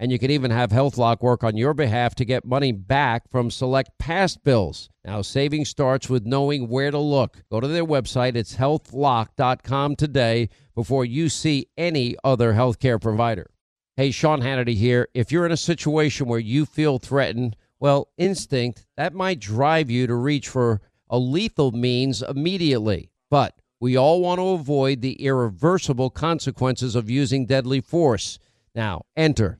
And you can even have HealthLock work on your behalf to get money back from select past bills. Now, saving starts with knowing where to look. Go to their website, it's healthlock.com today before you see any other healthcare provider. Hey, Sean Hannity here. If you're in a situation where you feel threatened, well, instinct, that might drive you to reach for a lethal means immediately. But we all want to avoid the irreversible consequences of using deadly force. Now, enter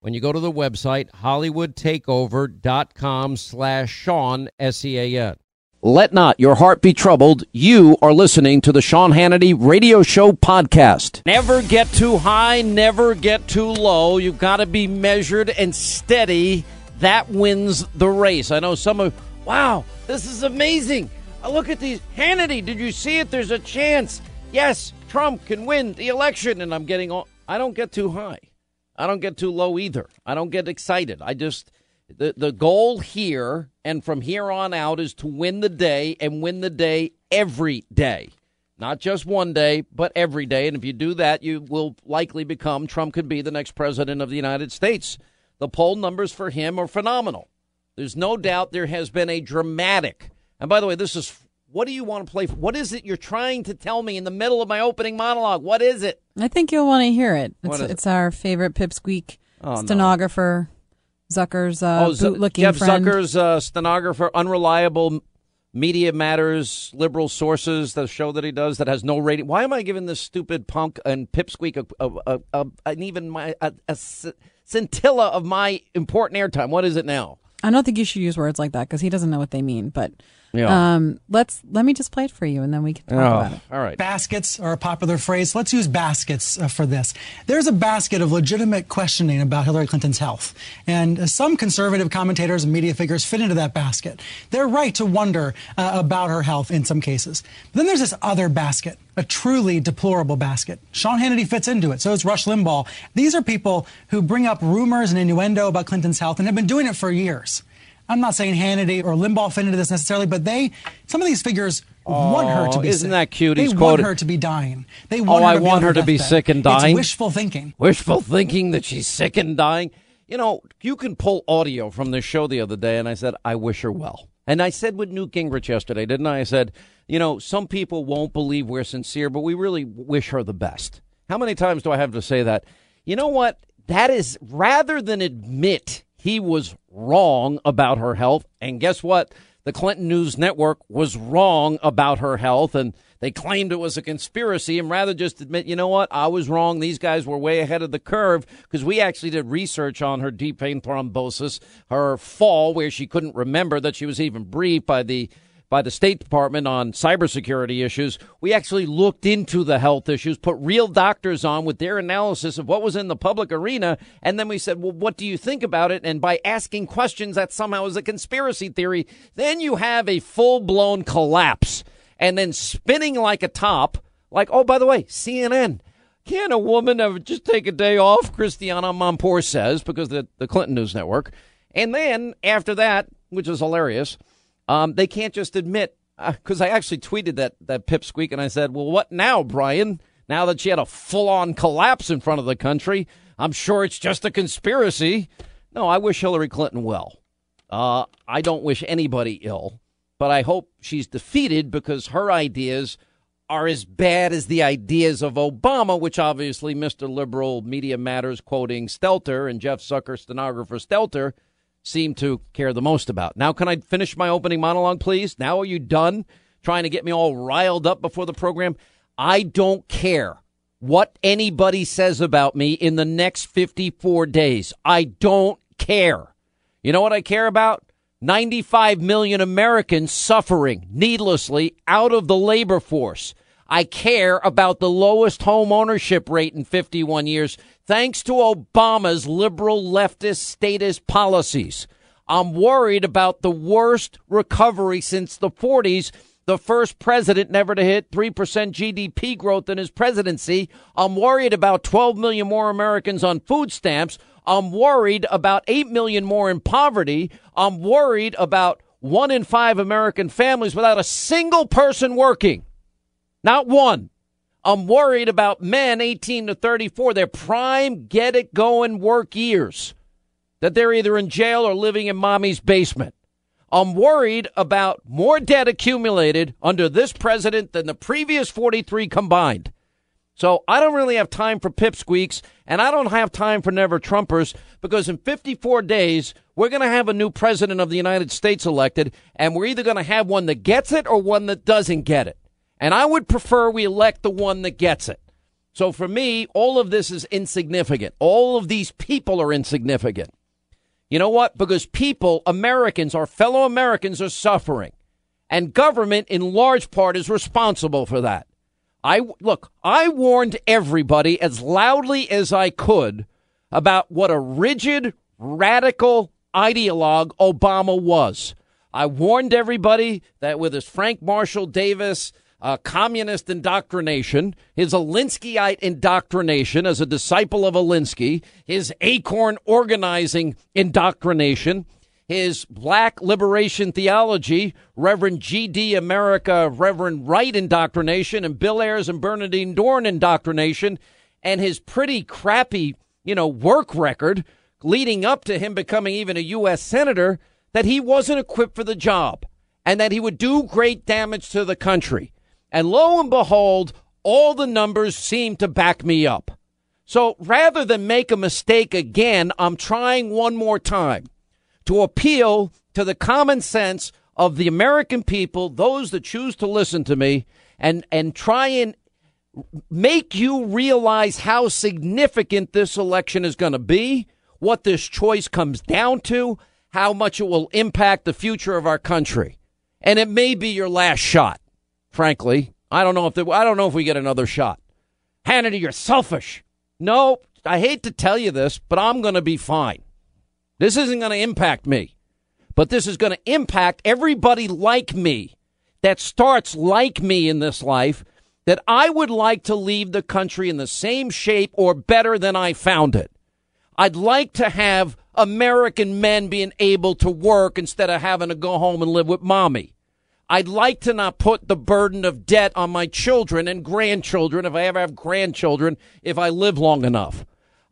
when you go to the website hollywoodtakeover.com slash sean s-e-a-n let not your heart be troubled. You are listening to the sean hannity radio show podcast. Never get too high never get too low. You've got to be measured and steady. That wins the race. I know some of wow this is amazing. I look at these. Hannity did you see it? There's a chance. Yes trump can win the election. And i'm getting all i don't get too high I don't get too low either. I don't get excited. I just the the goal here and from here on out is to win the day and win the day every day. Not just one day, but every day. And if you do that, you will likely become Trump could be the next president of the United States. The poll numbers for him are phenomenal. There's no doubt there has been a dramatic. And by the way, this is what do you want to play? For? What is it you're trying to tell me in the middle of my opening monologue? What is it? I think you'll want to hear it. It's, it's it? our favorite pipsqueak oh, stenographer, no. Zucker's uh, oh, boot-looking Jeff friend. Zucker's uh, stenographer, unreliable Media Matters, liberal sources, the show that he does that has no rating. Why am I giving this stupid punk and pipsqueak a, a, a, a an even my a, a scintilla of my important airtime? What is it now? I don't think you should use words like that because he doesn't know what they mean. But yeah. Um, let's let me just play it for you, and then we can talk oh, about it. All right. Baskets are a popular phrase. Let's use baskets uh, for this. There's a basket of legitimate questioning about Hillary Clinton's health, and uh, some conservative commentators and media figures fit into that basket. They're right to wonder uh, about her health in some cases. But then there's this other basket a truly deplorable basket. Sean Hannity fits into it. So does Rush Limbaugh. These are people who bring up rumors and innuendo about Clinton's health and have been doing it for years. I'm not saying Hannity or Limbaugh fit into this necessarily, but they, some of these figures oh, want her to be oh, isn't sick. that cute? They He's want quoted. her to be dying. They oh, want oh, I to want her to be sick and dying. It's wishful thinking. Wishful thinking that she's sick and dying. You know, you can pull audio from this show the other day, and I said, I wish her well. And I said with Newt Gingrich yesterday, didn't I? I said, you know, some people won't believe we're sincere, but we really wish her the best. How many times do I have to say that? You know what? That is rather than admit he was wrong about her health. And guess what? The Clinton News Network was wrong about her health, and they claimed it was a conspiracy. And rather just admit, you know what, I was wrong. These guys were way ahead of the curve because we actually did research on her deep vein thrombosis, her fall, where she couldn't remember that she was even briefed by the by the State Department on cybersecurity issues. We actually looked into the health issues, put real doctors on with their analysis of what was in the public arena, and then we said, well, what do you think about it? And by asking questions that somehow is a conspiracy theory, then you have a full blown collapse. And then spinning like a top, like, oh, by the way, CNN. Can a woman ever just take a day off? Christiane Amanpour says, because the, the Clinton News Network. And then after that, which is hilarious, um, they can't just admit because uh, I actually tweeted that that pipsqueak and I said, "Well, what now, Brian? Now that she had a full-on collapse in front of the country, I'm sure it's just a conspiracy. No, I wish Hillary Clinton well. Uh, I don't wish anybody ill, but I hope she's defeated because her ideas are as bad as the ideas of Obama, which obviously Mr. Liberal Media Matters quoting Stelter and Jeff Zucker, stenographer Stelter, seem to care the most about. Now, can I finish my opening monologue, please? Now, are you done trying to get me all riled up before the program? I don't care what anybody says about me in the next 54 days. I don't care. You know what I care about? 95 million Americans suffering needlessly out of the labor force. I care about the lowest home ownership rate in 51 years thanks to Obama's liberal leftist statist policies. I'm worried about the worst recovery since the 40s the first president never to hit 3% GDP growth in his presidency. I'm worried about 12 million more Americans on food stamps. I'm worried about 8 million more in poverty. I'm worried about one in five American families without a single person working. Not one. I'm worried about men 18 to 34, their prime get it going work years, that they're either in jail or living in mommy's basement. I'm worried about more debt accumulated under this president than the previous 43 combined. So I don't really have time for pipsqueaks, and I don't have time for never Trumpers because in 54 days, we're going to have a new president of the United States elected, and we're either going to have one that gets it or one that doesn't get it. And I would prefer we elect the one that gets it. So for me, all of this is insignificant. All of these people are insignificant. You know what? Because people, Americans, our fellow Americans are suffering. And government, in large part, is responsible for that. I look, I warned everybody as loudly as I could about what a rigid, radical ideologue Obama was. I warned everybody that with his Frank Marshall Davis uh, communist indoctrination, his Alinskyite indoctrination as a disciple of Alinsky, his acorn organizing indoctrination, his black liberation theology, Reverend G.D. America, Reverend Wright indoctrination, and Bill Ayers and Bernardine Dohrn indoctrination, and his pretty crappy, you know, work record leading up to him becoming even a U.S. Senator, that he wasn't equipped for the job and that he would do great damage to the country. And lo and behold, all the numbers seem to back me up. So rather than make a mistake again, I'm trying one more time to appeal to the common sense of the American people, those that choose to listen to me, and, and try and make you realize how significant this election is going to be, what this choice comes down to, how much it will impact the future of our country. And it may be your last shot frankly. I don't know if I don't know if we get another shot. Hannity, you're selfish. No, I hate to tell you this, but I'm going to be fine. This isn't going to impact me, but this is going to impact everybody like me that starts like me in this life. That I would like to leave the country in the same shape or better than I found it. I'd like to have American men being able to work instead of having to go home and live with mommy. I'd like to not put the burden of debt on my children and grandchildren if I ever have grandchildren, if I live long enough.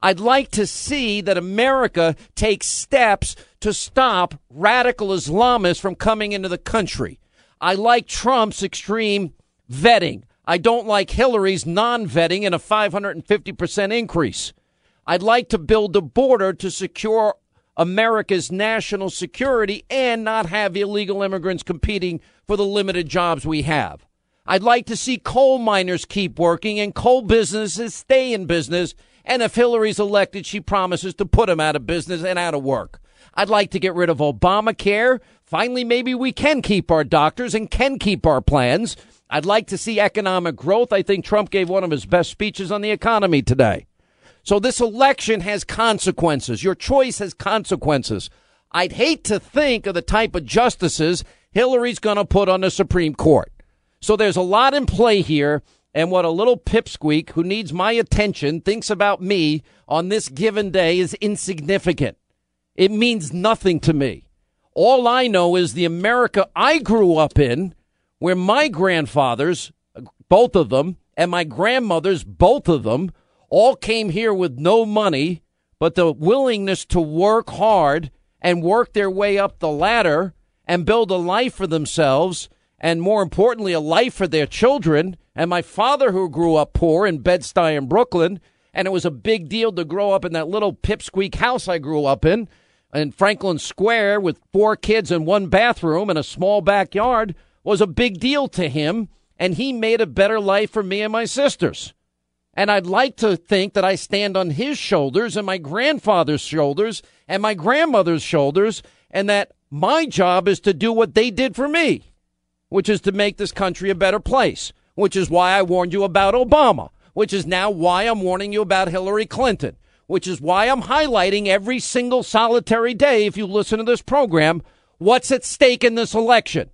I'd like to see that America takes steps to stop radical Islamists from coming into the country. I like Trump's extreme vetting. I don't like Hillary's non vetting and a 550% increase. I'd like to build a border to secure America's national security and not have illegal immigrants competing for the limited jobs we have. I'd like to see coal miners keep working and coal businesses stay in business. And if Hillary's elected, she promises to put them out of business and out of work. I'd like to get rid of Obamacare. Finally, maybe we can keep our doctors and can keep our plans. I'd like to see economic growth. I think Trump gave one of his best speeches on the economy today. So this election has consequences. Your choice has consequences. I'd hate to think of the type of justices Hillary's going to put on the Supreme Court. So there's a lot in play here. And what a little pipsqueak who needs my attention thinks about me on this given day is insignificant. It means nothing to me. All I know is the America I grew up in, where my grandfathers, both of them, and my grandmothers, both of them, all came here with no money, but the willingness to work hard and work their way up the ladder and build a life for themselves and more importantly, a life for their children. And my father, who grew up poor in Bed-Stuy in Brooklyn, and it was a big deal to grow up in that little pipsqueak house I grew up in, in Franklin Square with four kids and one bathroom and a small backyard, was a big deal to him. And he made a better life for me and my sisters. And I'd like to think that I stand on his shoulders and my grandfather's shoulders and my grandmother's shoulders, and that my job is to do what they did for me which is to make this country a better place, which is why I warned you about Obama, which is now why I'm warning you about Hillary Clinton, which is why I'm highlighting every single solitary day, if you listen to this program, what's at stake in this election.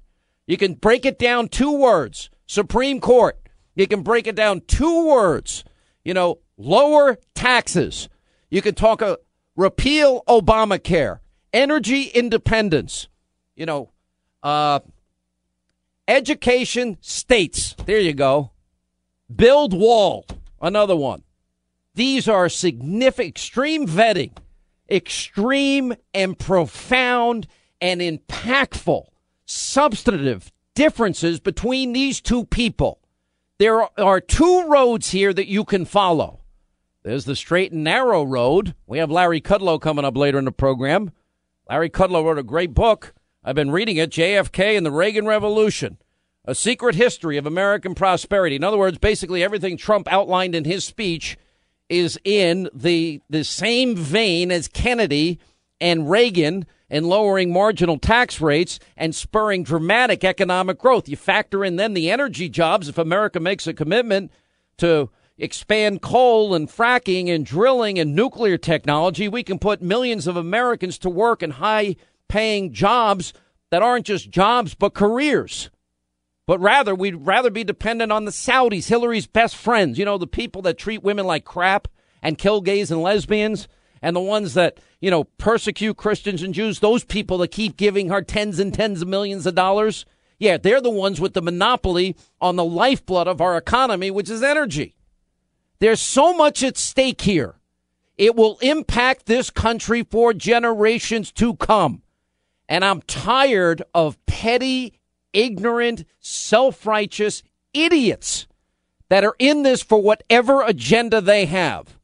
You can break it down two words Supreme Court. You can break it down two words, you know, lower taxes. You can talk a repeal Obamacare, energy independence, you know, uh, Education states. There you go. Build wall. Another one. These are significant, extreme vetting, extreme and profound and impactful substantive differences between these two people. There are two roads here that you can follow. There's the straight and narrow road. We have Larry Kudlow coming up later in the program. Larry Kudlow wrote a great book I've been reading it JFK and the Reagan Revolution, a secret history of American prosperity. In other words, basically everything Trump outlined in his speech is in the, the same vein as Kennedy and Reagan and lowering marginal tax rates and spurring dramatic economic growth. You factor in then the energy jobs if America makes a commitment to expand coal and fracking and drilling and nuclear technology, we can put millions of Americans to work in high paying jobs that aren't just jobs, but careers. But rather, we'd rather be dependent on the Saudis, Hillary's best friends, you know, the people that treat women like crap and kill gays and lesbians, and the ones that, you know, persecute Christians and Jews, those people that keep giving her tens and tens of millions of dollars. Yeah, they're the ones with the monopoly on the lifeblood of our economy, which is energy. There's so much at stake here. It will impact this country for generations to come. And I'm tired of petty, ignorant, self righteous idiots that are in this for whatever agenda they have.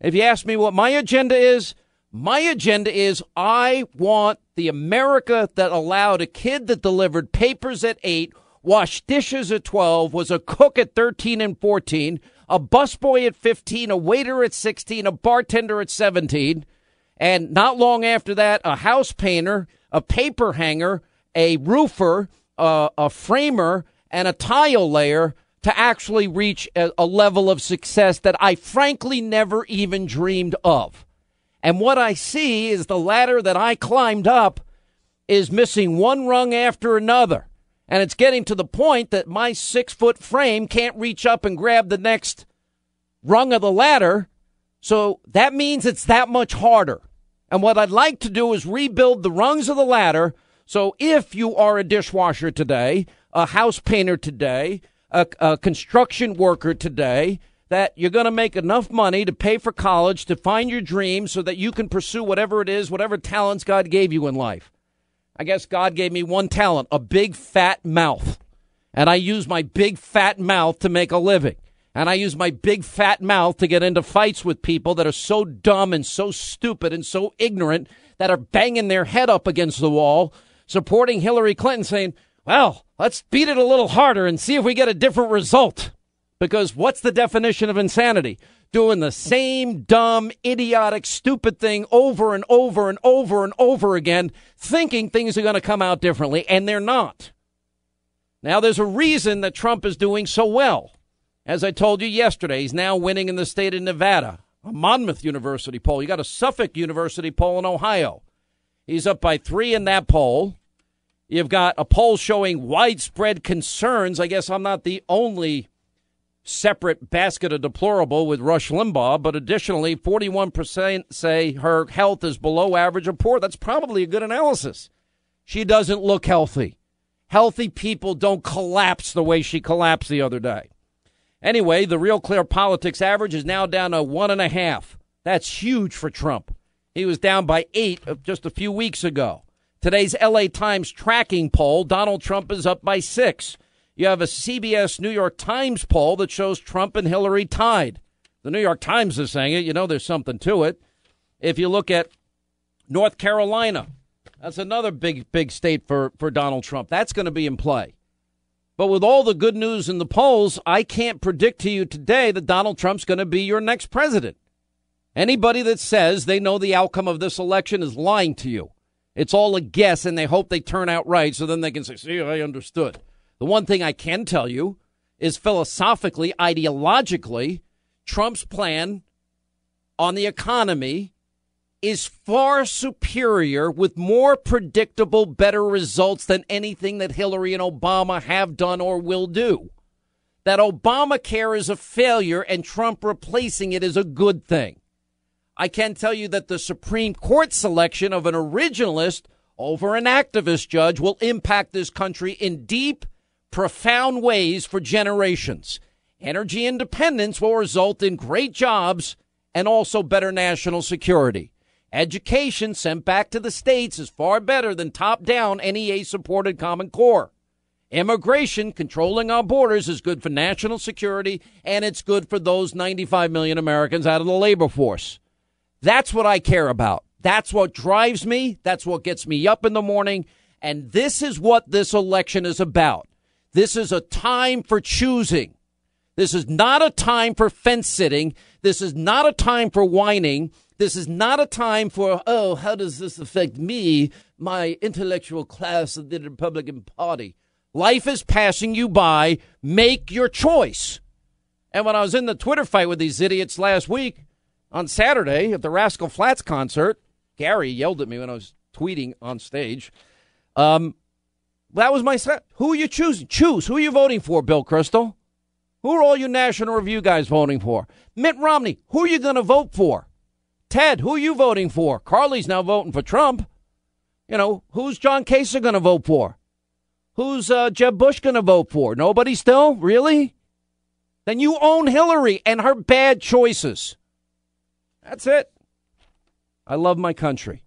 If you ask me what my agenda is, my agenda is I want the America that allowed a kid that delivered papers at 8, washed dishes at 12, was a cook at 13 and 14, a busboy at 15, a waiter at 16, a bartender at 17, and not long after that, a house painter a paper hanger, a roofer, uh, a framer, and a tile layer to actually reach a, a level of success that I frankly never even dreamed of. And what I see is the ladder that I climbed up is missing one rung after another. And it's getting to the point that my six foot frame can't reach up and grab the next rung of the ladder. So that means it's that much harder. And what I'd like to do is rebuild the rungs of the ladder. So if you are a dishwasher today, a house painter today, a, a construction worker today, that you're going to make enough money to pay for college, to find your dream so that you can pursue whatever it is, whatever talents God gave you in life. I guess God gave me one talent, a big fat mouth. And I use my big fat mouth to make a living and I use my big fat mouth to get into fights with people that are so dumb and so stupid and so ignorant that are banging their head up against the wall, supporting Hillary Clinton, saying, well, let's beat it a little harder and see if we get a different result. Because what's the definition of insanity? Doing the same dumb, idiotic, stupid thing over and over and over and over again, thinking things are going to come out differently, and they're not. Now, there's a reason that Trump is doing so well. As I told you yesterday, he's now winning in the state of Nevada, a Monmouth University poll. You got a Suffolk University poll in Ohio. He's up by three in that poll. You've got a poll showing widespread concerns. I guess I'm not the only separate basket of deplorable with Rush Limbaugh, but additionally, 41% say her health is below average or poor. That's probably a good analysis. She doesn't look healthy. Healthy people don't collapse the way she collapsed the other day. Anyway, the Real Clear Politics average is now down to one and a half. That's huge for Trump. He was down by eight just a few weeks ago. Today's LA Times tracking poll, Donald Trump is up by six. You have a CBS New York Times poll that shows Trump and Hillary tied. The New York Times is saying it. You know, there's something to it. If you look at North Carolina, that's another big, big state for, for Donald Trump. That's going to be in play. But with all the good news in the polls, I can't predict to you today that Donald Trump's going to be your next president. Anybody that says they know the outcome of this election is lying to you. It's all a guess, and they hope they turn out right so then they can say, see, I understood. The one thing I can tell you is philosophically, ideologically, Trump's plan on the economy is far superior with more predictable, better results than anything that Hillary and Obama have done or will do. That Obamacare is a failure and Trump replacing it is a good thing. I can tell you that the Supreme Court selection of an originalist over an activist judge will impact this country in deep, profound ways for generations. Energy independence will result in great jobs and also better national security. Education sent back to the states is far better than top down NEA supported Common Core. Immigration controlling our borders is good for national security and it's good for those 95 million Americans out of the labor force. That's what I care about. That's what drives me. That's what gets me up in the morning. And this is what this election is about. This is a time for choosing. This is not a time for fence sitting. This is not a time for whining. This is not a time for, oh, how does this affect me, my intellectual class of the Republican Party? Life is passing you by. Make your choice. And when I was in the Twitter fight with these idiots last week on Saturday at the Rascal Flatts concert, Gary yelled at me when I was tweeting on stage. Um, that was my set. Who are you choosing? Choose. Who are you voting for, Bill Kristol? Who are all you National Review guys voting for? Mitt Romney. Who are you going to vote for? Ted, who are you voting for? Carly's now voting for Trump. You know, who's John Kasich going to vote for? Who's uh, Jeb Bush going to vote for? Nobody still? Really? Then you own Hillary and her bad choices. That's it. I love my country.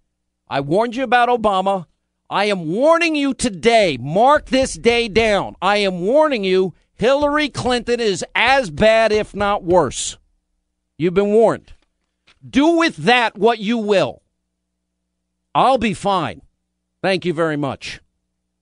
I warned you about Obama. I am warning you today. Mark this day down. I am warning you Hillary Clinton is as bad, if not worse. You've been warned. Do with that what you will. I'll be fine. Thank you very much.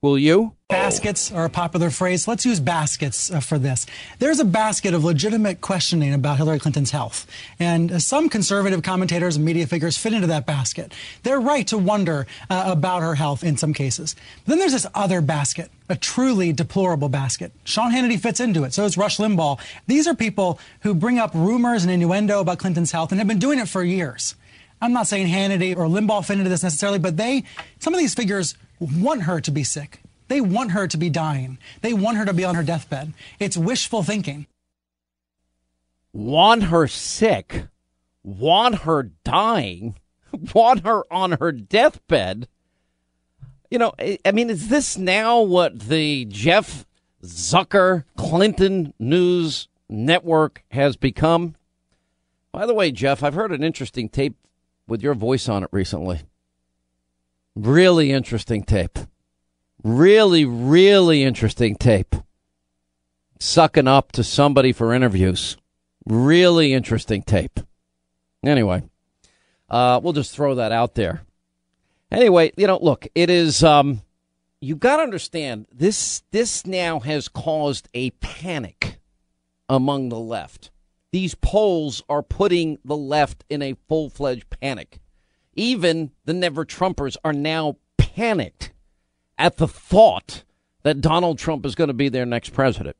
Will you? Baskets are a popular phrase. Let's use baskets uh, for this. There's a basket of legitimate questioning about Hillary Clinton's health. And uh, some conservative commentators and media figures fit into that basket. They're right to wonder uh, about her health in some cases. But then there's this other basket, a truly deplorable basket. Sean Hannity fits into it. So does Rush Limbaugh. These are people who bring up rumors and innuendo about Clinton's health and have been doing it for years. I'm not saying Hannity or Limbaugh fit into this necessarily, but they, some of these figures want her to be sick. They want her to be dying. They want her to be on her deathbed. It's wishful thinking. Want her sick, want her dying, want her on her deathbed. You know, I mean, is this now what the Jeff Zucker Clinton News Network has become? By the way, Jeff, I've heard an interesting tape with your voice on it recently. Really interesting tape. Really, really interesting tape. Sucking up to somebody for interviews. Really interesting tape. Anyway, uh, we'll just throw that out there. Anyway, you know, look, it is. Um, you got to understand this. This now has caused a panic among the left. These polls are putting the left in a full fledged panic. Even the never Trumpers are now panicked at the thought that Donald Trump is going to be their next president.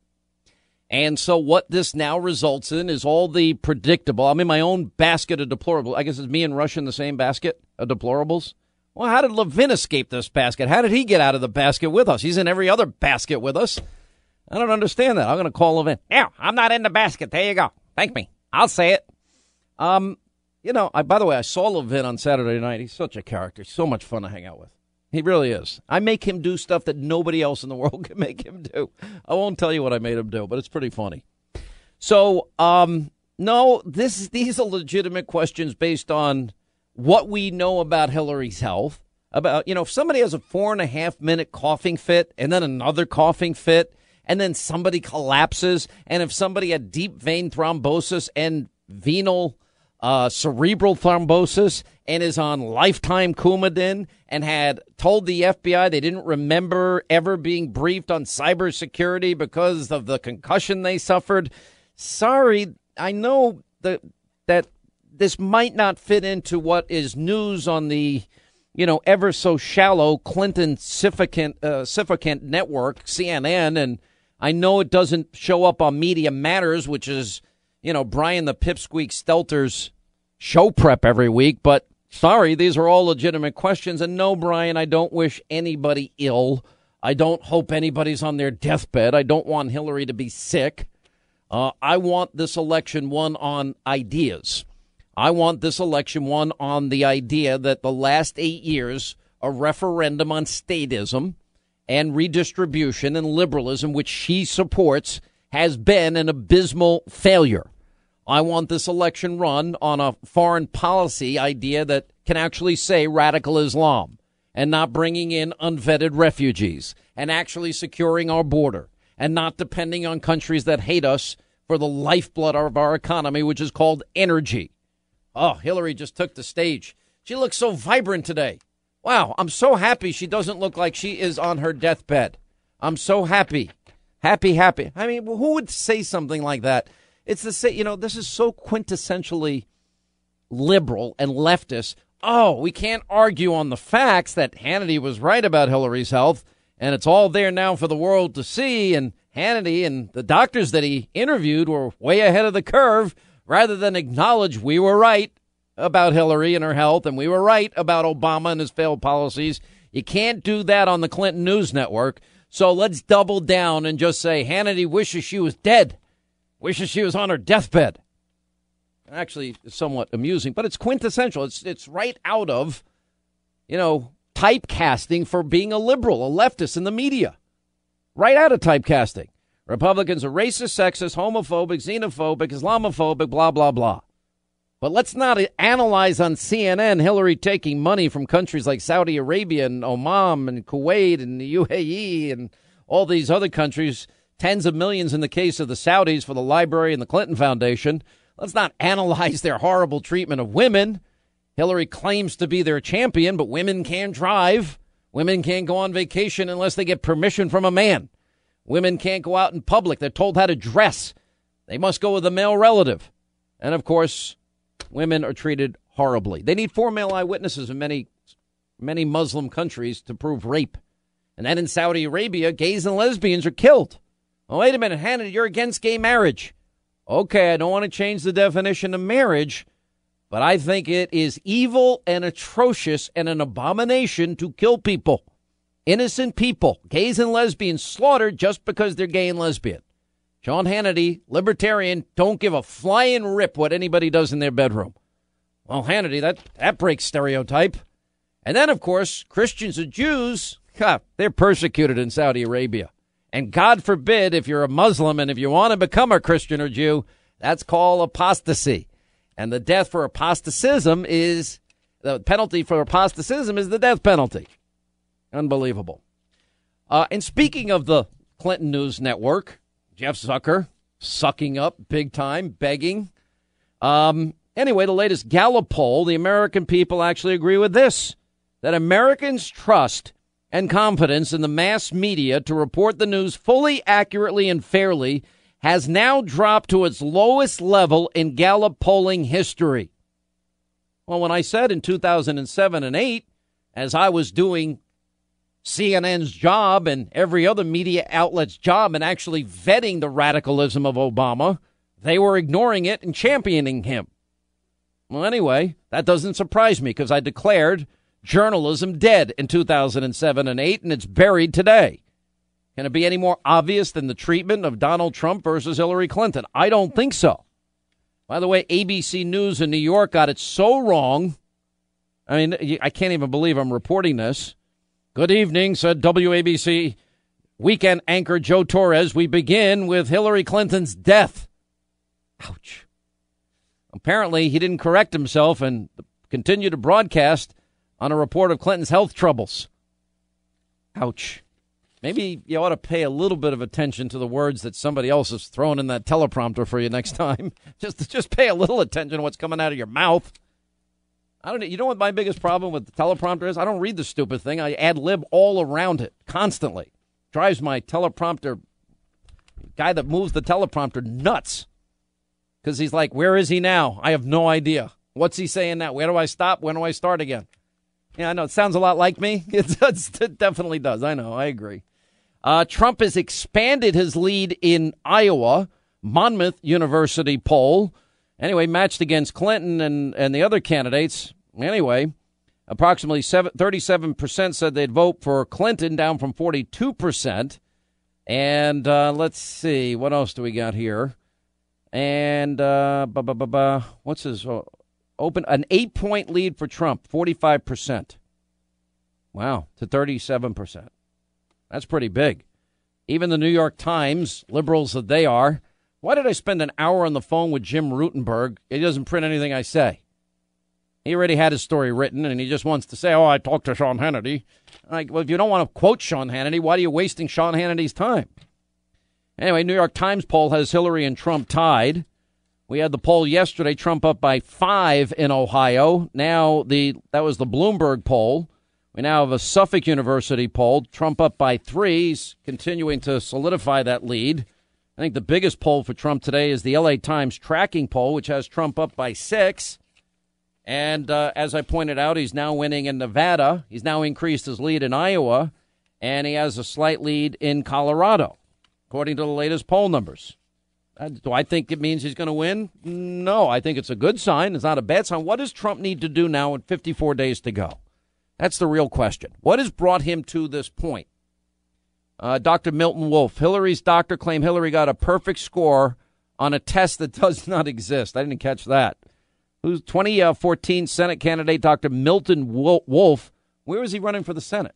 And so what this now results in is all the predictable. I'm in my own basket of deplorables. I guess it's me and Rush in the same basket of deplorables. Well, how did Levin escape this basket? How did he get out of the basket with us? He's in every other basket with us. I don't understand that. I'm going to call Levin. Yeah, I'm not in the basket. There you go. Thank me. I'll say it. Um, you know, I, by the way, I saw Levin on Saturday night. He's such a character. so much fun to hang out with. He really is. I make him do stuff that nobody else in the world can make him do. I won't tell you what I made him do, but it's pretty funny. So, um, no, this these are legitimate questions based on what we know about Hillary's health. About you know, if somebody has a four and a half minute coughing fit and then another coughing fit, and then somebody collapses, and if somebody had deep vein thrombosis and venal uh, cerebral thrombosis and is on lifetime Coumadin and had told the FBI they didn't remember ever being briefed on cybersecurity because of the concussion they suffered. Sorry, I know that that this might not fit into what is news on the you know ever so shallow Clinton Sificant uh, network CNN and I know it doesn't show up on Media Matters which is you know Brian the Pipsqueak Stelter's show prep every week but sorry these are all legitimate questions and no Brian I don't wish anybody ill I don't hope anybody's on their deathbed I don't want Hillary to be sick uh, I want this election won on ideas. I want this election won on the idea that the last eight years, a referendum on statism and redistribution and liberalism, which she supports, has been an abysmal failure. I want this election run on a foreign policy idea that can actually say radical Islam and not bringing in unvetted refugees and actually securing our border and not depending on countries that hate us for the lifeblood of our economy, which is called energy. Oh, Hillary just took the stage. She looks so vibrant today. Wow, I'm so happy she doesn't look like she is on her deathbed. I'm so happy. Happy, happy. I mean, who would say something like that? It's the same, you know, this is so quintessentially liberal and leftist. Oh, we can't argue on the facts that Hannity was right about Hillary's health, and it's all there now for the world to see, and Hannity and the doctors that he interviewed were way ahead of the curve rather than acknowledge we were right about Hillary and her health and we were right about Obama and his failed policies. You can't do that on the Clinton News Network. So let's double down and just say Hannity wishes she was dead, wishes she was on her deathbed. Actually, it's somewhat amusing, but it's quintessential. It's it's right out of, you know, typecasting for being a liberal, a leftist in the media right out of typecasting. Republicans are racist, sexist, homophobic, xenophobic, Islamophobic, blah, blah, blah. But let's not analyze on CNN Hillary taking money from countries like Saudi Arabia and Oman and Kuwait and the UAE and all these other countries, tens of millions in the case of the Saudis for the library and the Clinton Foundation. Let's not analyze their horrible treatment of women. Hillary claims to be their champion, but women can't drive. Women can't go on vacation unless they get permission from a man. Women can't go out in public. They're told how to dress. They must go with a male relative. And of course, women are treated horribly. They need four male eyewitnesses in many, many Muslim countries to prove rape. And then in Saudi Arabia, gays and lesbians are killed. Oh, wait a minute, Hannah, you're against gay marriage. Okay, I don't want to change the definition of marriage, but I think it is evil and atrocious and an abomination to kill people, innocent people, gays and lesbians slaughtered just because they're gay and lesbian. Sean Hannity, libertarian, don't give a flying rip what anybody does in their bedroom. Well, Hannity, that, that breaks stereotype. And then, of course, Christians and Jews, ha, they're persecuted in Saudi Arabia. And God forbid if you're a Muslim and if you want to become a Christian or Jew, that's called apostasy. And the death for apostatism is the penalty for apostatism is the death penalty. Unbelievable. Uh, and speaking of the Clinton News Network, Jeff Zucker sucking up big time, begging. Um, anyway, the latest Gallup poll, the American people actually agree with this that Americans trust and confidence in the mass media to report the news fully, accurately, and fairly has now dropped to its lowest level in Gallup polling history. Well, when I said in 2007 and 8, as I was doing CNN's job and every other media outlet's job and actually vetting the radicalism of Obama, they were ignoring it and championing him. Well, anyway, that doesn't surprise me because I declared journalism dead in 2007 and 8, and it's buried today. Can it be any more obvious than the treatment of Donald Trump versus Hillary Clinton? I don't think so. By the way, ABC News in New York got it so wrong. I mean, I can't even believe I'm reporting this. Good evening, said WABC weekend anchor Joe Torres. We begin with Hillary Clinton's death. Ouch. Apparently, he didn't correct himself and continued to broadcast on a report of Clinton's health troubles. Ouch. Maybe you ought to pay a little bit of attention to the words that somebody else is throwing in that teleprompter for you next time. just just pay a little attention to what's coming out of your mouth. I don't. You know what my biggest problem with the teleprompter is? I don't read the stupid thing. I ad lib all around it constantly. Drives my teleprompter guy that moves the teleprompter nuts because he's like, "Where is he now? I have no idea. What's he saying now? Where do I stop? When do I start again?" Yeah, I know. It sounds a lot like me. It, it definitely does. I know. I agree. Uh, Trump has expanded his lead in Iowa. Monmouth University poll. Anyway, matched against Clinton and, and the other candidates. Anyway, approximately 37% said they'd vote for Clinton, down from 42%. And uh, let's see, what else do we got here? And uh, bah, bah, bah, what's his uh, open? An eight point lead for Trump, 45%. Wow, to 37%. That's pretty big. Even the New York Times, liberals that they are, why did I spend an hour on the phone with Jim Rutenberg? He doesn't print anything I say. He already had his story written, and he just wants to say, "Oh, I talked to Sean Hannity." Like, well, if you don't want to quote Sean Hannity, why are you wasting Sean Hannity's time? Anyway, New York Times poll has Hillary and Trump tied. We had the poll yesterday, Trump up by five in Ohio. Now the that was the Bloomberg poll. We now have a Suffolk University poll. Trump up by three. He's continuing to solidify that lead. I think the biggest poll for Trump today is the LA Times tracking poll, which has Trump up by six. And uh, as I pointed out, he's now winning in Nevada. He's now increased his lead in Iowa, and he has a slight lead in Colorado, according to the latest poll numbers. Uh, do I think it means he's going to win? No, I think it's a good sign. It's not a bad sign. What does Trump need to do now with 54 days to go? That's the real question. What has brought him to this point? Uh, Dr. Milton Wolf, Hillary's doctor, claimed Hillary got a perfect score on a test that does not exist. I didn't catch that. Who's 2014 Senate candidate Dr. Milton Wolf? Where is he running for the Senate?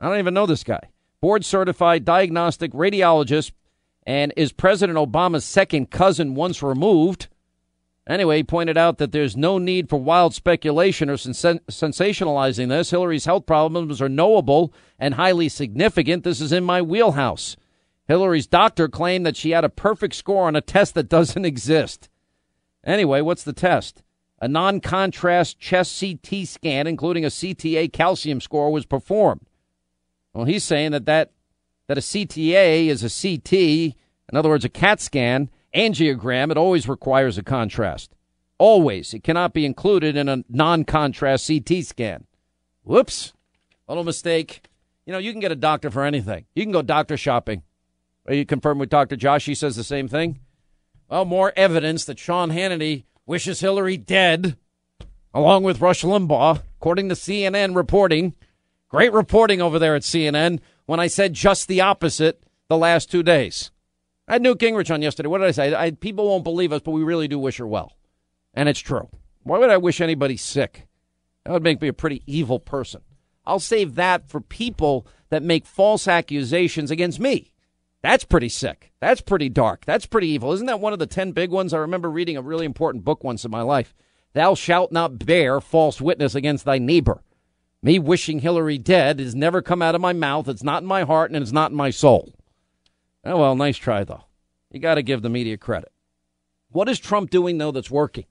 I don't even know this guy. Board certified diagnostic radiologist and is President Obama's second cousin once removed. Anyway, he pointed out that there's no need for wild speculation or sens- sensationalizing this. Hillary's health problems are knowable and highly significant. This is in my wheelhouse. Hillary's doctor claimed that she had a perfect score on a test that doesn't exist. Anyway, what's the test? A non contrast chest CT scan, including a CTA calcium score, was performed. Well, he's saying that, that, that a CTA is a CT, in other words, a CAT scan angiogram, it always requires a contrast. Always. It cannot be included in a non contrast CT scan. Whoops. Little mistake. You know, you can get a doctor for anything. You can go doctor shopping. Are you confirm with Dr. Josh? He says the same thing. Well, more evidence that Sean Hannity wishes Hillary dead, along with Rush Limbaugh, according to CNN reporting. Great reporting over there at CNN when I said just the opposite the last two days. I had Newt Gingrich on yesterday. What did I say? I, people won't believe us, but we really do wish her well. And it's true. Why would I wish anybody sick? That would make me a pretty evil person. I'll save that for people that make false accusations against me. That's pretty sick. That's pretty dark. That's pretty evil. Isn't that one of the 10 big ones? I remember reading a really important book once in my life. Thou shalt not bear false witness against thy neighbor. Me wishing Hillary dead has never come out of my mouth. It's not in my heart and it's not in my soul. Oh, well, nice try, though. You got to give the media credit. What is Trump doing, though, that's working?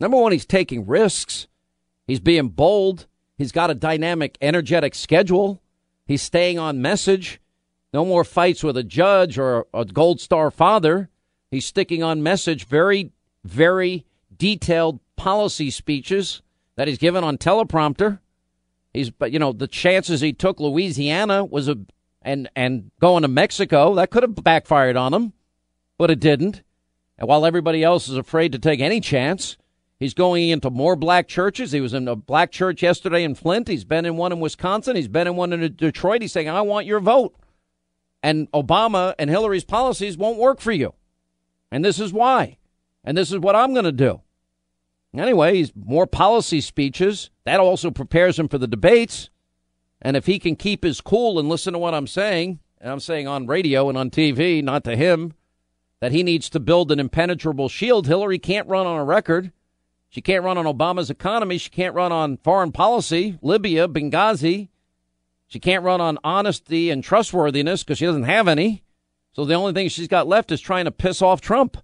Number one, he's taking risks. He's being bold. He's got a dynamic, energetic schedule. He's staying on message. No more fights with a judge or a gold star father. He's sticking on message. Very, very detailed policy speeches that he's given on teleprompter. He's, but you know, the chances he took Louisiana was a and and going to Mexico. That could have backfired on him, but it didn't. And while everybody else is afraid to take any chance, he's going into more black churches. He was in a black church yesterday in Flint. He's been in one in Wisconsin. He's been in one in Detroit. He's saying, "I want your vote." And Obama and Hillary's policies won't work for you. And this is why. And this is what I'm going to do. Anyway, he's more policy speeches. That also prepares him for the debates. And if he can keep his cool and listen to what I'm saying, and I'm saying on radio and on TV, not to him, that he needs to build an impenetrable shield. Hillary can't run on a record. She can't run on Obama's economy. She can't run on foreign policy, Libya, Benghazi. She can't run on honesty and trustworthiness because she doesn't have any. So the only thing she's got left is trying to piss off Trump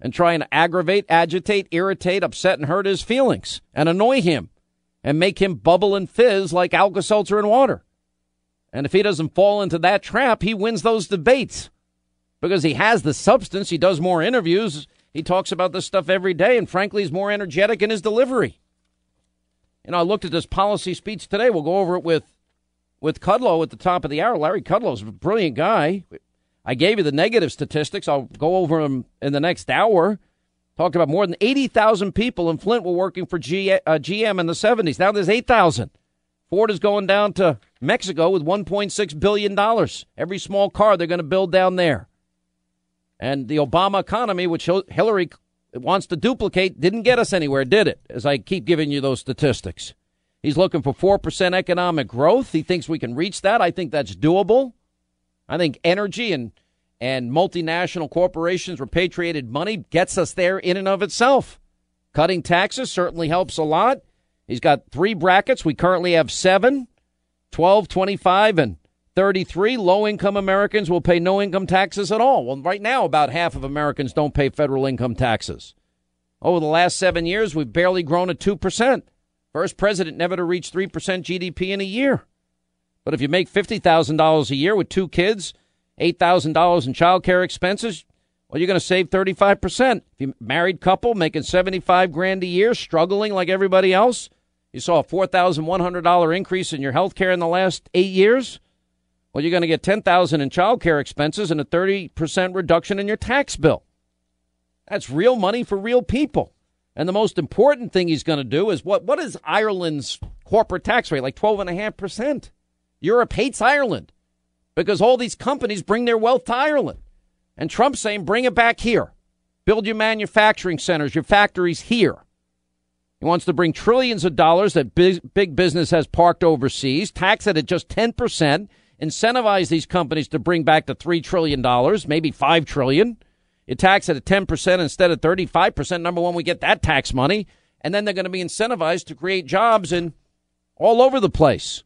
and trying to aggravate, agitate, irritate, upset, and hurt his feelings and annoy him and make him bubble and fizz like Alka Seltzer and water. And if he doesn't fall into that trap, he wins those debates because he has the substance. He does more interviews. He talks about this stuff every day, and frankly, he's more energetic in his delivery. You know, I looked at this policy speech today. We'll go over it with with Kudlow at the top of the hour. Larry Kudlow's a brilliant guy. I gave you the negative statistics. I'll go over them in the next hour. Talked about more than 80,000 people in Flint were working for G, uh, GM in the 70s. Now there's 8,000. Ford is going down to Mexico with $1.6 billion. Every small car they're going to build down there. And the Obama economy, which Hillary wants to duplicate, didn't get us anywhere, did it? As I keep giving you those statistics. He's looking for 4% economic growth. He thinks we can reach that. I think that's doable. I think energy and, and multinational corporations repatriated money gets us there in and of itself. Cutting taxes certainly helps a lot. He's got three brackets. We currently have seven 12, 25, and 33, low income Americans will pay no income taxes at all. Well, right now, about half of Americans don't pay federal income taxes. Over the last seven years, we've barely grown at 2%. First president never to reach 3% GDP in a year. But if you make $50,000 a year with two kids, $8,000 in child care expenses, well, you're going to save 35%. If you're a married couple making 75 grand a year, struggling like everybody else, you saw a $4,100 increase in your health care in the last eight years. Well, you're going to get 10000 in child care expenses and a 30% reduction in your tax bill. That's real money for real people. And the most important thing he's going to do is what, what is Ireland's corporate tax rate? Like 12.5%. Europe hates Ireland because all these companies bring their wealth to Ireland. And Trump's saying, bring it back here. Build your manufacturing centers, your factories here. He wants to bring trillions of dollars that big, business has parked overseas, tax it at just 10%, incentivize these companies to bring back the $3 trillion, maybe 5 trillion. You tax it at 10% instead of 35%. Number one, we get that tax money. And then they're going to be incentivized to create jobs in all over the place.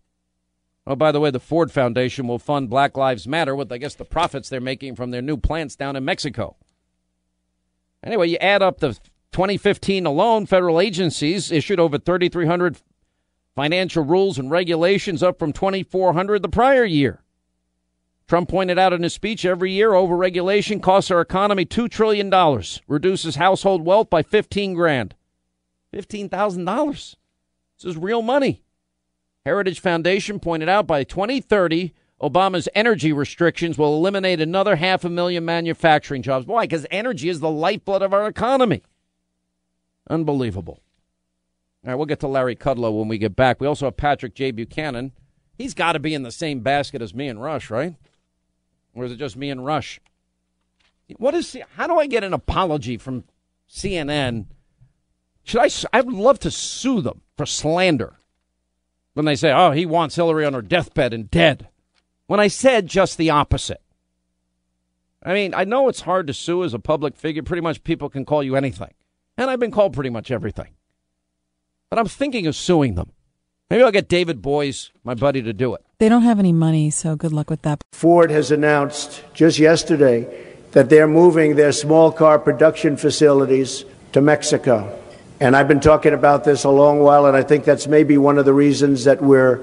Oh, by the way, the Ford Foundation will fund Black Lives Matter with, I guess, the profits they're making from their new plants down in Mexico. Anyway, you add up the 2015 alone, federal agencies issued over 3,300 financial rules and regulations up from 2,400 the prior year. Trump pointed out in his speech every year overregulation costs our economy $2 trillion, reduces household wealth by 15 grand. $15,000. This is real money. Heritage Foundation pointed out by 2030, Obama's energy restrictions will eliminate another half a million manufacturing jobs. Why? Because energy is the lifeblood of our economy. Unbelievable. All right, we'll get to Larry Kudlow when we get back. We also have Patrick J. Buchanan. He's got to be in the same basket as me and Rush, right? Or is it just me and Rush? What is? How do I get an apology from CNN? Should I? I would love to sue them for slander when they say, "Oh, he wants Hillary on her deathbed and dead," when I said just the opposite. I mean, I know it's hard to sue as a public figure. Pretty much, people can call you anything, and I've been called pretty much everything but I'm thinking of suing them. Maybe I'll get David Boies, my buddy, to do it. They don't have any money, so good luck with that. Ford has announced just yesterday that they're moving their small car production facilities to Mexico. And I've been talking about this a long while, and I think that's maybe one of the reasons that we're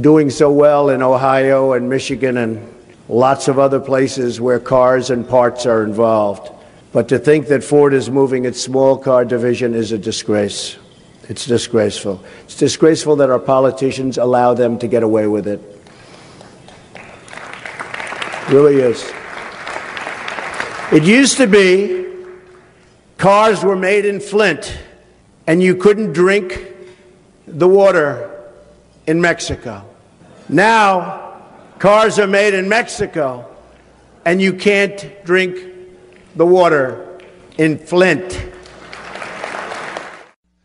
doing so well in Ohio and Michigan and lots of other places where cars and parts are involved. But to think that Ford is moving its small car division is a disgrace. It's disgraceful. It's disgraceful that our politicians allow them to get away with it. it really is. It used to be cars were made in Flint and you couldn't drink the water in Mexico. Now, cars are made in Mexico and you can't drink the water in Flint.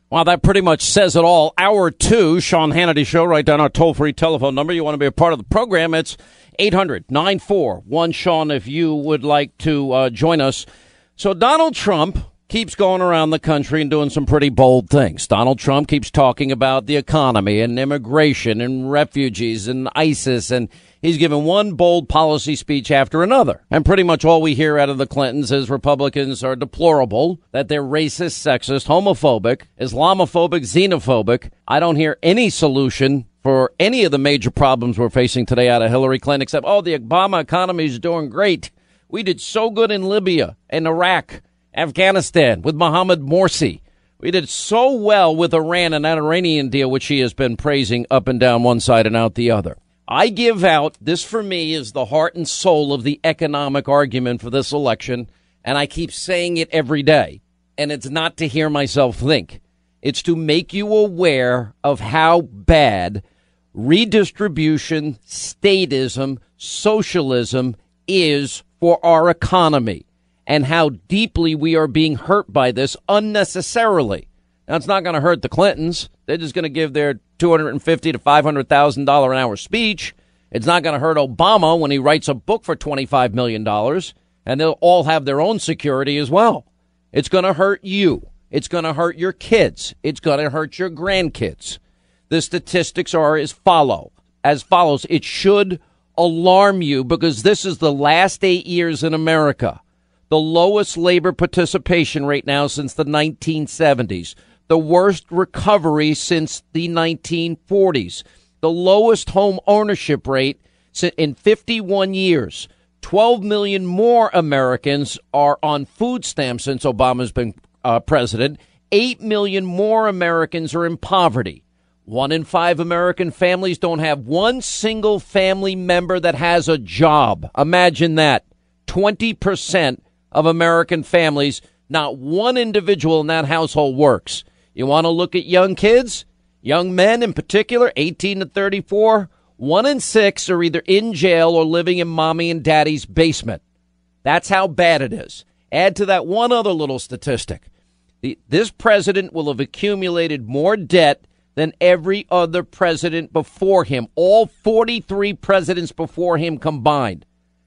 Well, that pretty much says it all. Hour two, Sean Hannity Show, right down our toll free telephone number. You want to be a part of the program? It's 800 941 Sean if you would like to uh, join us. So, Donald Trump keeps going around the country and doing some pretty bold things. Donald Trump keeps talking about the economy and immigration and refugees and ISIS and He's given one bold policy speech after another. And pretty much all we hear out of the Clintons is Republicans are deplorable, that they're racist, sexist, homophobic, Islamophobic, xenophobic. I don't hear any solution for any of the major problems we're facing today out of Hillary Clinton, except, oh, the Obama economy is doing great. We did so good in Libya and Iraq, Afghanistan with Mohammed Morsi. We did so well with Iran and that Iranian deal, which he has been praising up and down one side and out the other. I give out this for me is the heart and soul of the economic argument for this election, and I keep saying it every day. And it's not to hear myself think, it's to make you aware of how bad redistribution, statism, socialism is for our economy and how deeply we are being hurt by this unnecessarily. Now, it's not going to hurt the Clintons. They're just going to give their two hundred and fifty to five hundred thousand dollar an hour speech. It's not going to hurt Obama when he writes a book for twenty five million dollars, and they'll all have their own security as well. It's going to hurt you. It's going to hurt your kids. It's going to hurt your grandkids. The statistics are as follow as follows. It should alarm you because this is the last eight years in America, the lowest labor participation rate now since the 1970s the worst recovery since the 1940s, the lowest home ownership rate in 51 years. 12 million more Americans are on food stamps since Obama's been uh, president. 8 million more Americans are in poverty. One in five American families don't have one single family member that has a job. Imagine that. 20% of American families, not one individual in that household works. You want to look at young kids, young men in particular, 18 to 34, one in six are either in jail or living in mommy and daddy's basement. That's how bad it is. Add to that one other little statistic. The, this president will have accumulated more debt than every other president before him, all 43 presidents before him combined.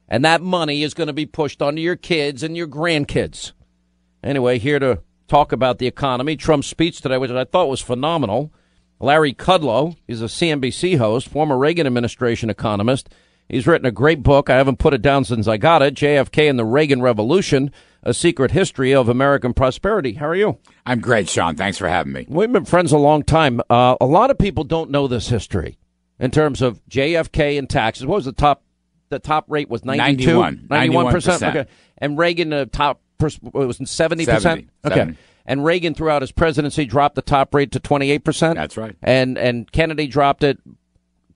And that money is going to be pushed onto your kids and your grandkids. Anyway, here to talk about the economy. Trump's speech today, which I thought was phenomenal. Larry Kudlow is a CNBC host, former Reagan administration economist. He's written a great book. I haven't put it down since I got it JFK and the Reagan Revolution, a secret history of American prosperity. How are you? I'm great, Sean. Thanks for having me. We've been friends a long time. Uh, a lot of people don't know this history in terms of JFK and taxes. What was the top? The top rate was 92? 91. percent Okay. And Reagan, the top uh, it was 70 percent. Okay. And Reagan, throughout his presidency, dropped the top rate to 28 percent. That's right. And and Kennedy dropped it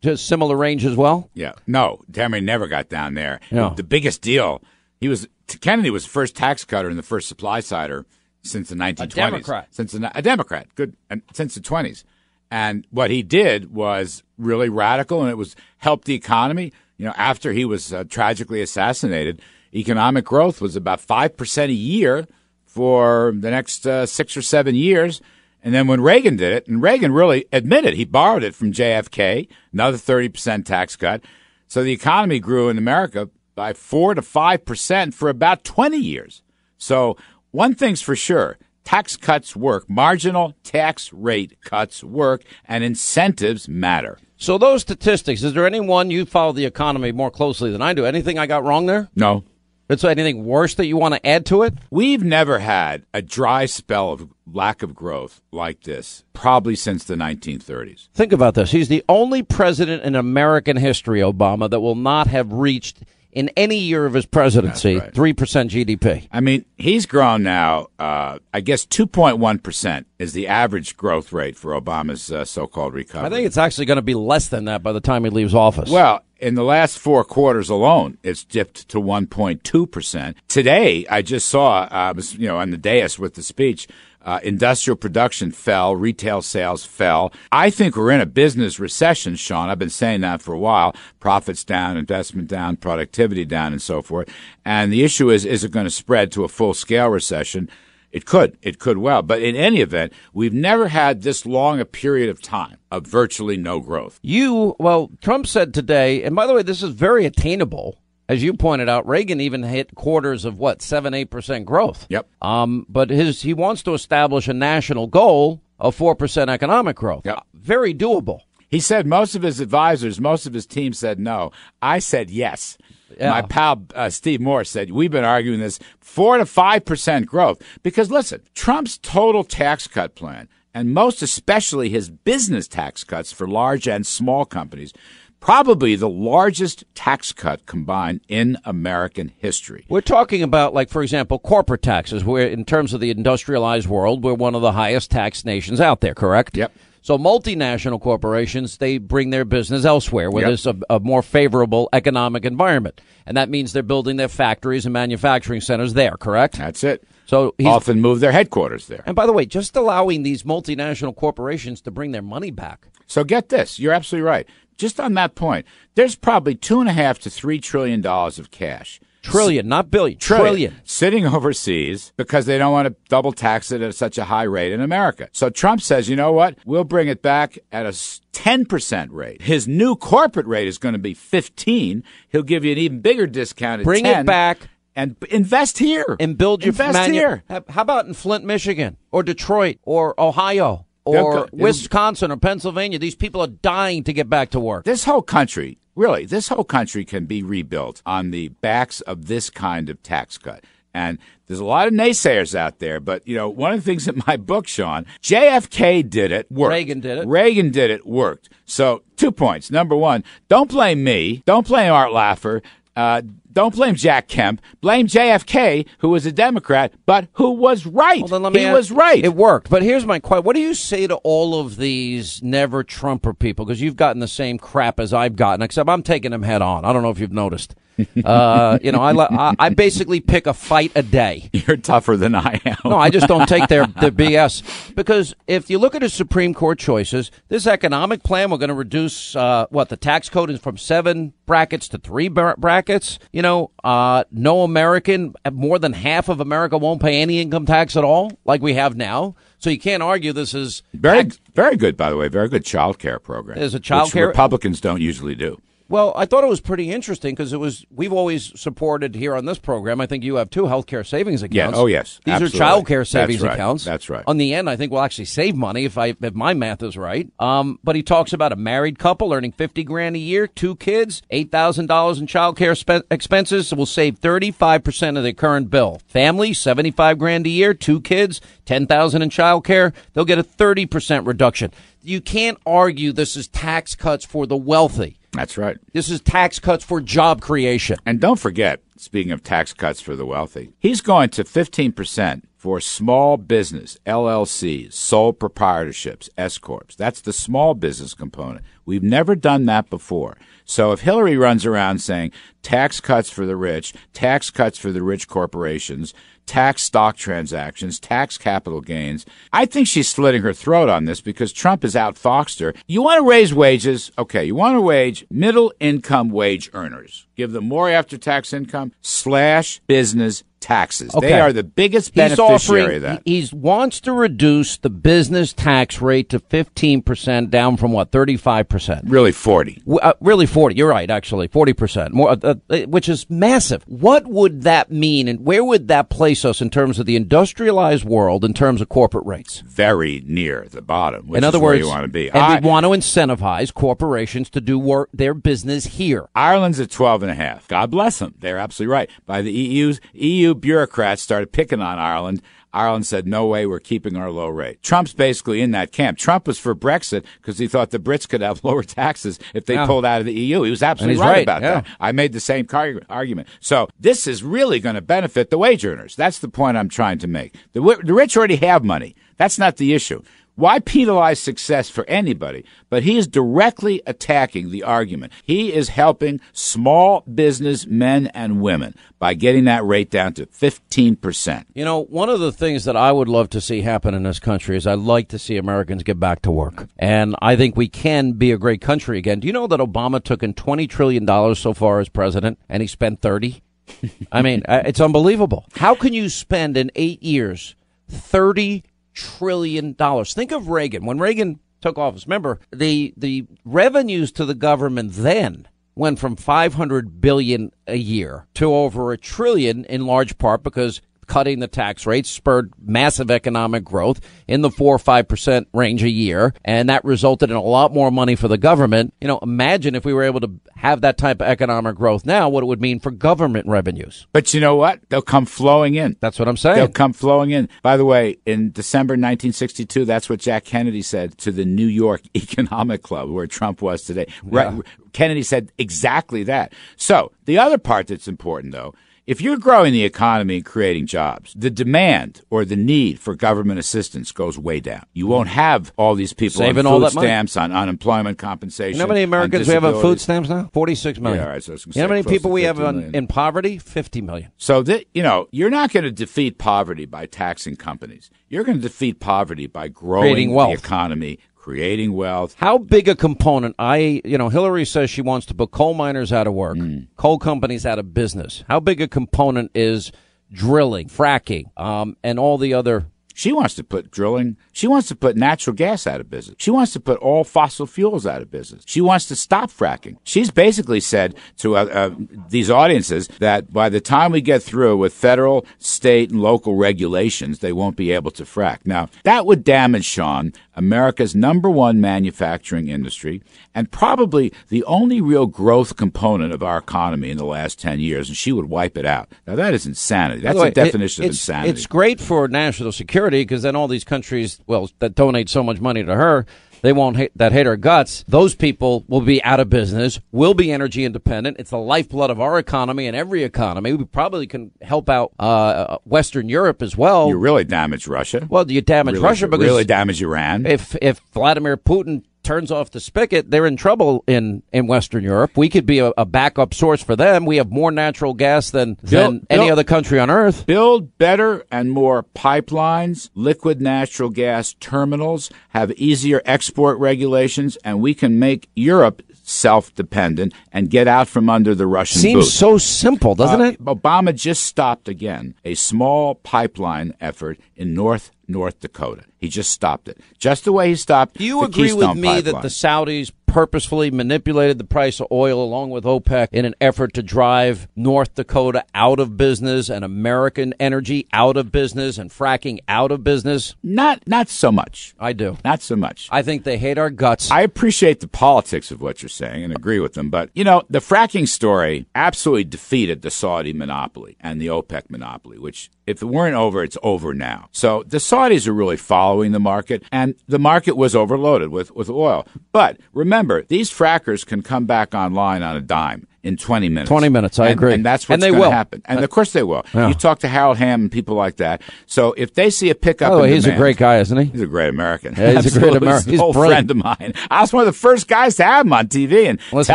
to a similar range as well. Yeah. No, Kennedy never got down there. No. The biggest deal. He was Kennedy was the first tax cutter and the first supply sider since the 1920s. A Democrat. Since the, a Democrat. Good. And since the 20s. And what he did was really radical, and it was help the economy. You know, after he was uh, tragically assassinated economic growth was about 5% a year for the next uh, six or seven years. And then when Reagan did it, and Reagan really admitted he borrowed it from JFK, another 30% tax cut. So the economy grew in America by 4 to 5% for about 20 years. So one thing's for sure tax cuts work, marginal tax rate cuts work, and incentives matter. So those statistics, is there anyone you follow the economy more closely than I do? Anything I got wrong there? No. Is there anything worse that you want to add to it? We've never had a dry spell of lack of growth like this, probably since the 1930s. Think about this. He's the only president in American history, Obama, that will not have reached in any year of his presidency, right. 3% GDP. I mean, he's grown now, uh, I guess 2.1% is the average growth rate for Obama's uh, so called recovery. I think it's actually going to be less than that by the time he leaves office. Well, in the last four quarters alone, it's dipped to 1.2%. Today, I just saw, I uh, was, you know, on the dais with the speech, uh, industrial production fell, retail sales fell. I think we're in a business recession, Sean. I've been saying that for a while. Profits down, investment down, productivity down, and so forth. And the issue is, is it going to spread to a full scale recession? It could. It could well. But in any event, we've never had this long a period of time of virtually no growth. You, well, Trump said today, and by the way, this is very attainable. As you pointed out, Reagan even hit quarters of what, 7 8% growth. Yep. Um, but his he wants to establish a national goal of 4% economic growth. Yep. Very doable. He said most of his advisors, most of his team said no. I said yes. Yeah. My pal uh, Steve Moore said we've been arguing this four to five percent growth because listen, Trump's total tax cut plan, and most especially his business tax cuts for large and small companies, probably the largest tax cut combined in American history. We're talking about, like, for example, corporate taxes. Where, in terms of the industrialized world, we're one of the highest tax nations out there. Correct? Yep. So multinational corporations, they bring their business elsewhere where yep. there's a, a, more favorable economic environment. And that means they're building their factories and manufacturing centers there, correct? That's it. So often move their headquarters there. And by the way, just allowing these multinational corporations to bring their money back. So get this, you're absolutely right. Just on that point, there's probably two and a half to three trillion dollars of cash Trillion, not billion. Trillion. Trillion. Sitting overseas because they don't want to double tax it at such a high rate in America. So Trump says, you know what? We'll bring it back at a 10% rate. His new corporate rate is going to be 15. He'll give you an even bigger discount at Bring 10 it back and invest here and build your invest manu- here. How about in Flint, Michigan, or Detroit, or Ohio, or Wisconsin, or Pennsylvania? These people are dying to get back to work. This whole country really, this whole country can be rebuilt on the backs of this kind of tax cut. And there's a lot of naysayers out there, but you know, one of the things in my book, Sean, JFK did it, worked. Reagan did it. Reagan did it, worked. So two points. Number one, don't blame me. Don't blame Art Laffer. Uh, don't blame Jack Kemp. Blame JFK, who was a Democrat, but who was right. Well, he ask, was right. It worked. But here's my question: What do you say to all of these never Trumper people? Because you've gotten the same crap as I've gotten, except I'm taking them head on. I don't know if you've noticed. Uh, you know, I, I basically pick a fight a day. You're tougher than I am. no, I just don't take their, their BS. Because if you look at his Supreme Court choices, this economic plan, we're going to reduce, uh, what, the tax code is from seven brackets to three brackets. You know, uh, no American, more than half of America won't pay any income tax at all, like we have now. So you can't argue this is very, tax- very good, by the way, very good child care program. There's a child care. Republicans don't usually do. Well, I thought it was pretty interesting because it was we've always supported here on this program. I think you have two healthcare savings accounts. Yeah. Oh, yes. These Absolutely. are child care savings That's right. accounts. That's right. On the end, I think we'll actually save money if I if my math is right. Um, but he talks about a married couple earning fifty grand a year, two kids, eight thousand dollars in child care spe- expenses, so will save thirty five percent of their current bill. Family seventy five grand a year, two kids, ten thousand in child care, they'll get a thirty percent reduction. You can't argue this is tax cuts for the wealthy. That's right. This is tax cuts for job creation. And don't forget, speaking of tax cuts for the wealthy, he's going to 15% for small business, LLCs, sole proprietorships, S corps. That's the small business component. We've never done that before. So if Hillary runs around saying tax cuts for the rich, tax cuts for the rich corporations, tax stock transactions, tax capital gains. I think she's slitting her throat on this because Trump has outfoxed her. You want to raise wages? Okay, you want to wage middle income wage earners. Give them more after tax income, slash business taxes. Okay. They are the biggest beneficiary offering, of that. He wants to reduce the business tax rate to 15% down from what, 35%? Really 40. Uh, really 40. You're right, actually. 40%, more, uh, uh, which is massive. What would that mean and where would that place us in terms of the industrialized world in terms of corporate rates? Very near the bottom, in other words, you want to be. And I, we want to incentivize corporations to do work, their business here. Ireland's at 12 and a half. God bless them. They're absolutely right. By the EU's EU bureaucrats started picking on Ireland. Ireland said, no way, we're keeping our low rate. Trump's basically in that camp. Trump was for Brexit because he thought the Brits could have lower taxes if they yeah. pulled out of the EU. He was absolutely right, right, about yeah. that. I made the same car- argument. So this is really going to benefit the wage earners. That's the point I'm trying to make. The, the rich already have money. That's not the issue. Why penalize success for anybody? But he is directly attacking the argument. He is helping small business men and women by getting that rate down to 15%. You know, one of the things that I would love to see happen in this country is I'd like to see Americans get back to work. And I think we can be a great country again. Do you know that Obama took in $20 trillion so far as president and he spent 30? I mean, uh, it's unbelievable. How can you spend in eight years 30 trillion dollars. Think of Reagan. When Reagan took office, remember the the revenues to the government then went from 500 billion a year to over a trillion in large part because cutting the tax rates spurred massive economic growth in the 4 or 5% range a year. And that resulted in a lot more money for the government. You know, imagine if we were able to have that type of economic growth now, what it would mean for government revenues. But you know what? They'll come flowing in. That's what I'm saying. They'll come flowing in. By the way, in December 1962, that's what Jack Kennedy said to the New York Economic Club, where Trump was today. Yeah. Right, Kennedy said exactly that. So the other part that's important, though, if you're growing the economy and creating jobs, the demand or the need for government assistance goes way down. You won't have all these people saving on food all that stamps, money. on unemployment compensation. You know how many Americans we have on food stamps now? Forty-six million. Yeah, all right, so you know how many people we have on, in poverty? Fifty million. So that you know, you're not going to defeat poverty by taxing companies. You're going to defeat poverty by growing the economy, creating wealth. How big a component? I, you know, Hillary says she wants to put coal miners out of work, mm. coal companies out of business. How big a component is drilling, fracking, um, and all the other she wants to put drilling. She wants to put natural gas out of business. She wants to put all fossil fuels out of business. She wants to stop fracking. She's basically said to uh, uh, these audiences that by the time we get through with federal, state, and local regulations, they won't be able to frack. Now, that would damage, Sean, America's number one manufacturing industry and probably the only real growth component of our economy in the last 10 years, and she would wipe it out. Now, that is insanity. That's the definition it, of insanity. It's great for national security because then all these countries, well, that donate so much money to her, they won't hate, that hate our guts. Those people will be out of business. Will be energy independent. It's the lifeblood of our economy and every economy. We probably can help out uh, Western Europe as well. You really damage Russia. Well, you damage really, Russia because really damage Iran. If if Vladimir Putin turns off the spigot, they're in trouble in, in Western Europe. We could be a, a backup source for them. We have more natural gas than, build, than any build, other country on earth. Build better and more pipelines, liquid natural gas terminals, have easier export regulations, and we can make Europe self dependent and get out from under the Russian Seems boot. so simple, doesn't uh, it? Obama just stopped again a small pipeline effort in North North Dakota. He just stopped it. Just the way he stopped. Do you agree Keystone with me pipeline. that the Saudis purposefully manipulated the price of oil along with OPEC in an effort to drive North Dakota out of business and American energy out of business and fracking out of business? Not not so much. I do. Not so much. I think they hate our guts. I appreciate the politics of what you're saying and agree with them, but you know, the fracking story absolutely defeated the Saudi monopoly and the OPEC monopoly, which if it weren't over, it's over now. So the Saudis are really following the market, and the market was overloaded with, with oil. But remember, these frackers can come back online on a dime in 20 minutes. 20 minutes, I and, agree. And that's what's going to happen. And of course they will. Yeah. You talk to Harold Hamm and people like that. So if they see a pickup Oh, he's demand, a great guy, isn't he? He's a great American. Yeah, he's a great American. He's a old friend of mine. I was one of the first guys to have him on TV and Listen,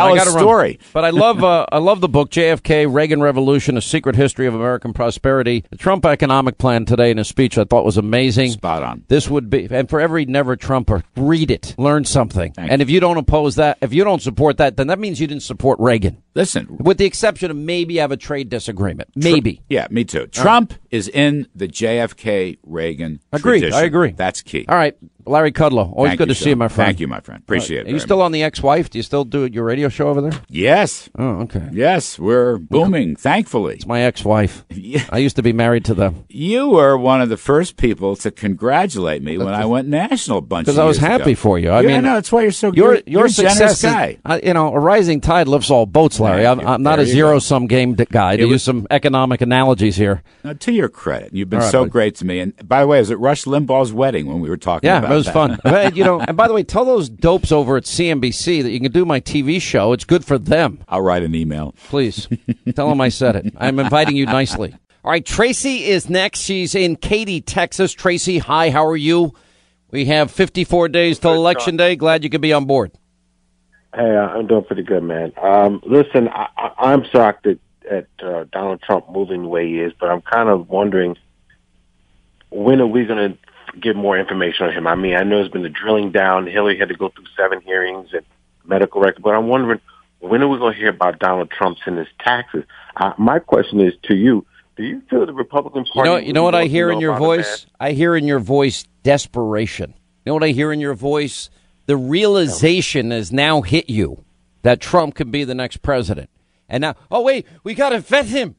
tell his story. Run. But I love uh, I love the book JFK Reagan Revolution: A Secret History of American Prosperity. The Trump economic plan today in his speech I thought was amazing. Spot on. This would be and for every never Trumper, read it, learn something. Thank and you. if you don't oppose that, if you don't support that, then that means you didn't support Reagan. Listen, with the exception of maybe have a trade disagreement. Maybe. Tr- yeah, me too. Trump right. Is in the JFK Reagan Agreed. Tradition. I agree. That's key. All right. Larry Kudlow, always Thank good you, to see you, my friend. Thank you, my friend. Appreciate right. it. Are you still much. on the ex-wife? Do you still do your radio show over there? Yes. Oh, okay. Yes, we're booming. Thankfully, it's my ex-wife. yeah. I used to be married to them. You were one of the first people to congratulate me when I went national. Bunch because I was happy ago. for you. I yeah, mean, no, that's why you're so. Your you're, your you're success, guy. Is, you know, a rising tide lifts all boats, Larry. I'm, I'm, not a zero-sum game guy. To use some economic analogies here. Now, to your credit, you've been right, so buddy. great to me. And by the way, I was at Rush Limbaugh's wedding when we were talking. Yeah, about it was that. fun. you know, and by the way, tell those dopes over at CNBC that you can do my TV show. It's good for them. I'll write an email. Please tell them I said it. I'm inviting you nicely. All right, Tracy is next. She's in Katy, Texas. Tracy, hi. How are you? We have 54 days till election day. Glad you could be on board. Hey, I'm doing pretty good, man. Um, listen, I, I'm shocked at, at uh, Donald Trump moving the way he is, but I'm kind of wondering when are we going to get more information on him. I mean, I know there's been the drilling down. Hillary had to go through seven hearings and medical records, but I'm wondering when are we going to hear about Donald Trump's and his taxes? Uh, my question is to you: Do you feel the Republican Party? You know, you know what I hear in your voice? I hear in your voice desperation. You know what I hear in your voice? The realization has now hit you that Trump could be the next president. And now, oh wait, we got to vet him.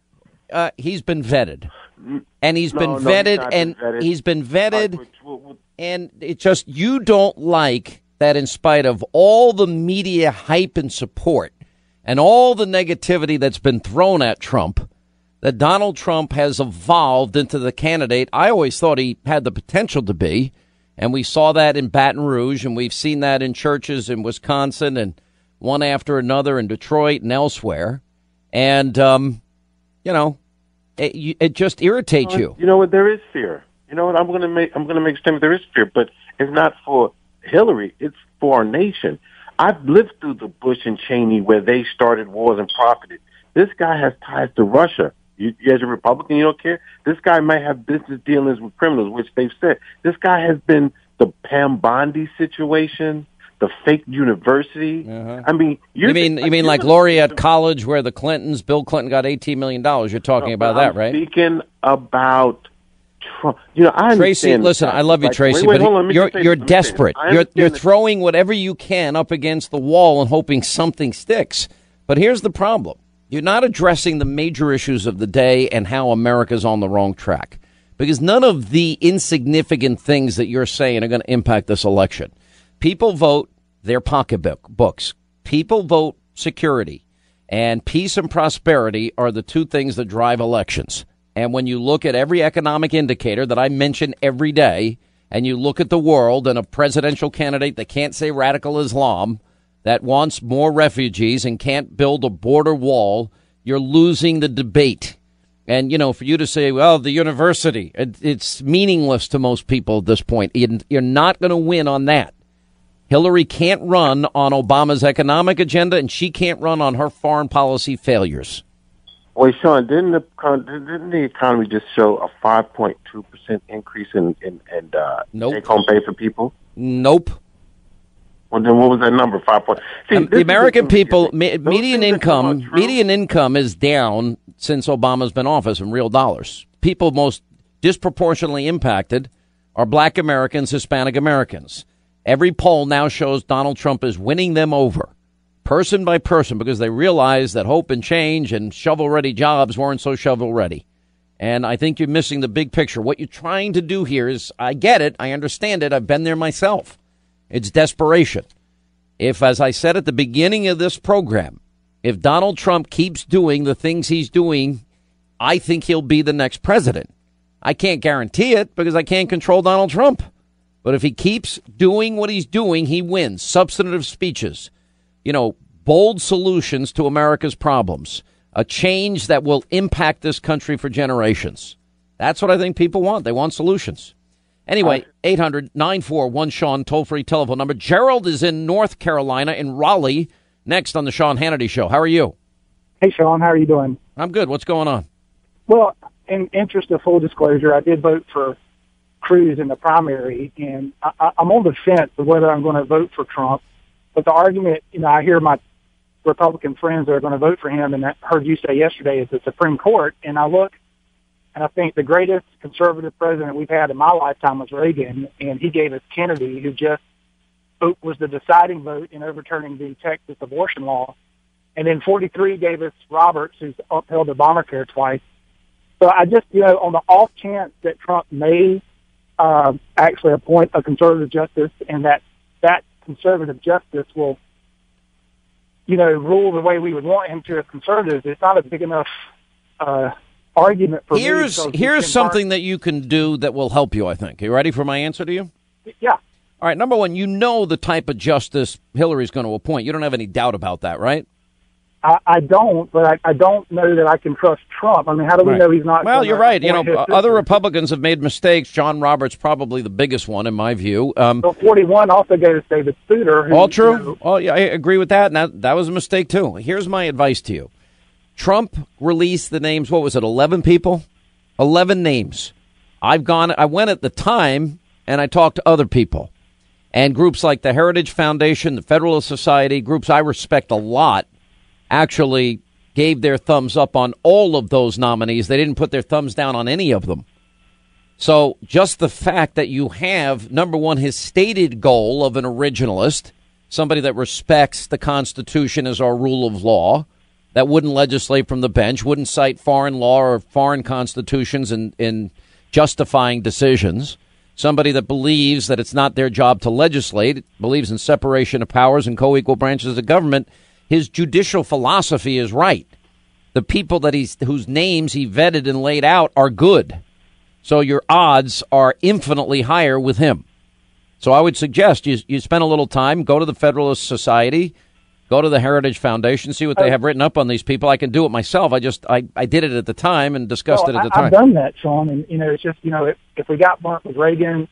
Uh, he's been vetted, and he's no, been no, vetted, he's and been vetted. he's been vetted, and it just you don't like that. In spite of all the media hype and support, and all the negativity that's been thrown at Trump, that Donald Trump has evolved into the candidate I always thought he had the potential to be. And we saw that in Baton Rouge, and we've seen that in churches in Wisconsin and one after another in Detroit and elsewhere. And, um, you know, it, it just irritates you. You know what? There is fear. You know what? I'm going to make I'm going to make a statement. There is fear, but it's not for Hillary. It's for our nation. I've lived through the Bush and Cheney where they started wars and profited. This guy has ties to Russia. You, as a Republican, you don't care. This guy might have business dealings with criminals, which they've said. This guy has been the Pam Bondi situation, the fake university. Uh-huh. I mean, you mean you mean like Laureate College, where the Clintons, Bill Clinton, got eighteen million dollars. You're talking about that, right? Speaking about Trump. You know, I Tracy, listen, I love you, Tracy, wait, wait, but you're you're desperate. You're you're throwing whatever you can up against the wall and hoping something sticks. But here's the problem. You're not addressing the major issues of the day and how America's on the wrong track. Because none of the insignificant things that you're saying are going to impact this election. People vote their pocketbook books. People vote security. And peace and prosperity are the two things that drive elections. And when you look at every economic indicator that I mention every day, and you look at the world and a presidential candidate that can't say radical Islam, that wants more refugees and can't build a border wall, you're losing the debate. And, you know, for you to say, well, the university, it, it's meaningless to most people at this point. You're not going to win on that. Hillary can't run on Obama's economic agenda, and she can't run on her foreign policy failures. Wait, Sean, didn't the didn't the economy just show a five point two percent increase in in, in uh, nope. take home pay for people? Nope. Well, then what was that number? Five point. See, um, the American people me, median income median income is down since Obama's been office in real dollars. People most disproportionately impacted are Black Americans, Hispanic Americans. Every poll now shows Donald Trump is winning them over, person by person, because they realize that hope and change and shovel ready jobs weren't so shovel ready. And I think you're missing the big picture. What you're trying to do here is, I get it, I understand it, I've been there myself. It's desperation. If, as I said at the beginning of this program, if Donald Trump keeps doing the things he's doing, I think he'll be the next president. I can't guarantee it because I can't control Donald Trump. But if he keeps doing what he's doing, he wins. Substantive speeches, you know, bold solutions to America's problems, a change that will impact this country for generations. That's what I think people want. They want solutions. Anyway, uh, 800 941 Sean, toll free telephone number. Gerald is in North Carolina, in Raleigh, next on the Sean Hannity Show. How are you? Hey, Sean. How are you doing? I'm good. What's going on? Well, in interest of full disclosure, I did vote for Cruz in the primary, and I, I'm on the fence of whether I'm going to vote for Trump. But the argument, you know, I hear my Republican friends are going to vote for him, and I heard you say yesterday is the Supreme Court, and I look – and I think the greatest conservative president we've had in my lifetime was Reagan, and he gave us Kennedy, who just was the deciding vote in overturning the Texas abortion law. And then 43 gave us Roberts, who's upheld Obamacare twice. So I just, you know, on the off chance that Trump may uh, actually appoint a conservative justice and that that conservative justice will, you know, rule the way we would want him to as conservatives, it's not a big enough uh, argument for here's me. here's something that you can do that will help you. I think. Are you ready for my answer to you? Yeah. All right. Number one, you know the type of justice Hillary's going to appoint. You don't have any doubt about that, right? I, I don't, but I, I, don't know that I can trust Trump. I mean, how do we right. know he's not? Well, you're right. You know, other Republicans have made mistakes. John Roberts probably the biggest one in my view. Um, so 41 also gave us David Souter. Who, all true. You know, oh, yeah, I agree with that. And that, that was a mistake too. Here's my advice to you: Trump released the names. What was it? Eleven people. Eleven names. I've gone. I went at the time and I talked to other people and groups like the Heritage Foundation, the Federalist Society, groups I respect a lot, actually gave their thumbs up on all of those nominees. They didn't put their thumbs down on any of them. So just the fact that you have, number one, his stated goal of an originalist, somebody that respects the Constitution as our rule of law, that wouldn't legislate from the bench, wouldn't cite foreign law or foreign constitutions in, in justifying decisions. Somebody that believes that it's not their job to legislate, believes in separation of powers and co equal branches of government. His judicial philosophy is right. The people that he's whose names he vetted and laid out are good. So your odds are infinitely higher with him. So I would suggest you, you spend a little time, go to the Federalist Society, go to the Heritage Foundation, see what they have written up on these people. I can do it myself. I just I, I did it at the time and discussed well, it at the I, time. I've done that, Sean, and you know it's just you know if, if we got burnt with Reagan,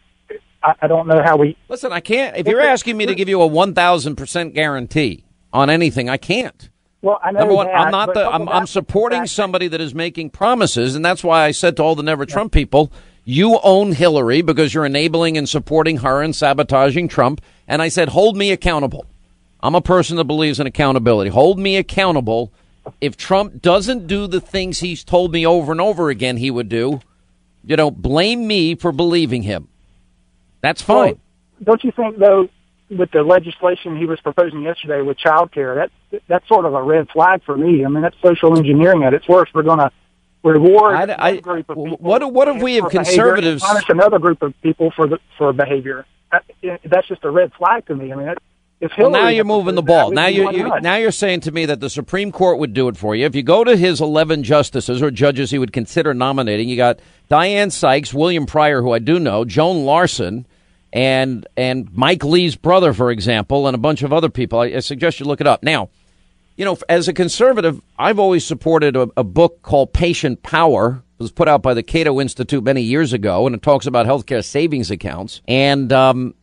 I, I don't know how we. Listen, I can't. If you're asking me to give you a one thousand percent guarantee on anything, I can't. Well, I know Number one, that, I'm not the. I'm, I'm supporting somebody that is making promises, and that's why I said to all the Never Trump people, you own Hillary because you're enabling and supporting her and sabotaging Trump. And I said, hold me accountable. I'm a person that believes in accountability. Hold me accountable. If Trump doesn't do the things he's told me over and over again he would do, you know, blame me for believing him. That's fine. Well, don't you think, though, with the legislation he was proposing yesterday with child care, that that's sort of a red flag for me. I mean, that's social engineering at its worst. We're going to reward I, I, group of people. What what if we have conservatives punish another group of people for the for behavior? That's just a red flag to me. I mean, that, well, now you're moving the ball. Now you're, you, now you're saying to me that the Supreme Court would do it for you. If you go to his 11 justices or judges he would consider nominating, you got Diane Sykes, William Pryor, who I do know, Joan Larsen, and and Mike Lee's brother, for example, and a bunch of other people. I, I suggest you look it up. Now, you know, as a conservative, I've always supported a, a book called Patient Power. It was put out by the Cato Institute many years ago, and it talks about healthcare savings accounts. And um,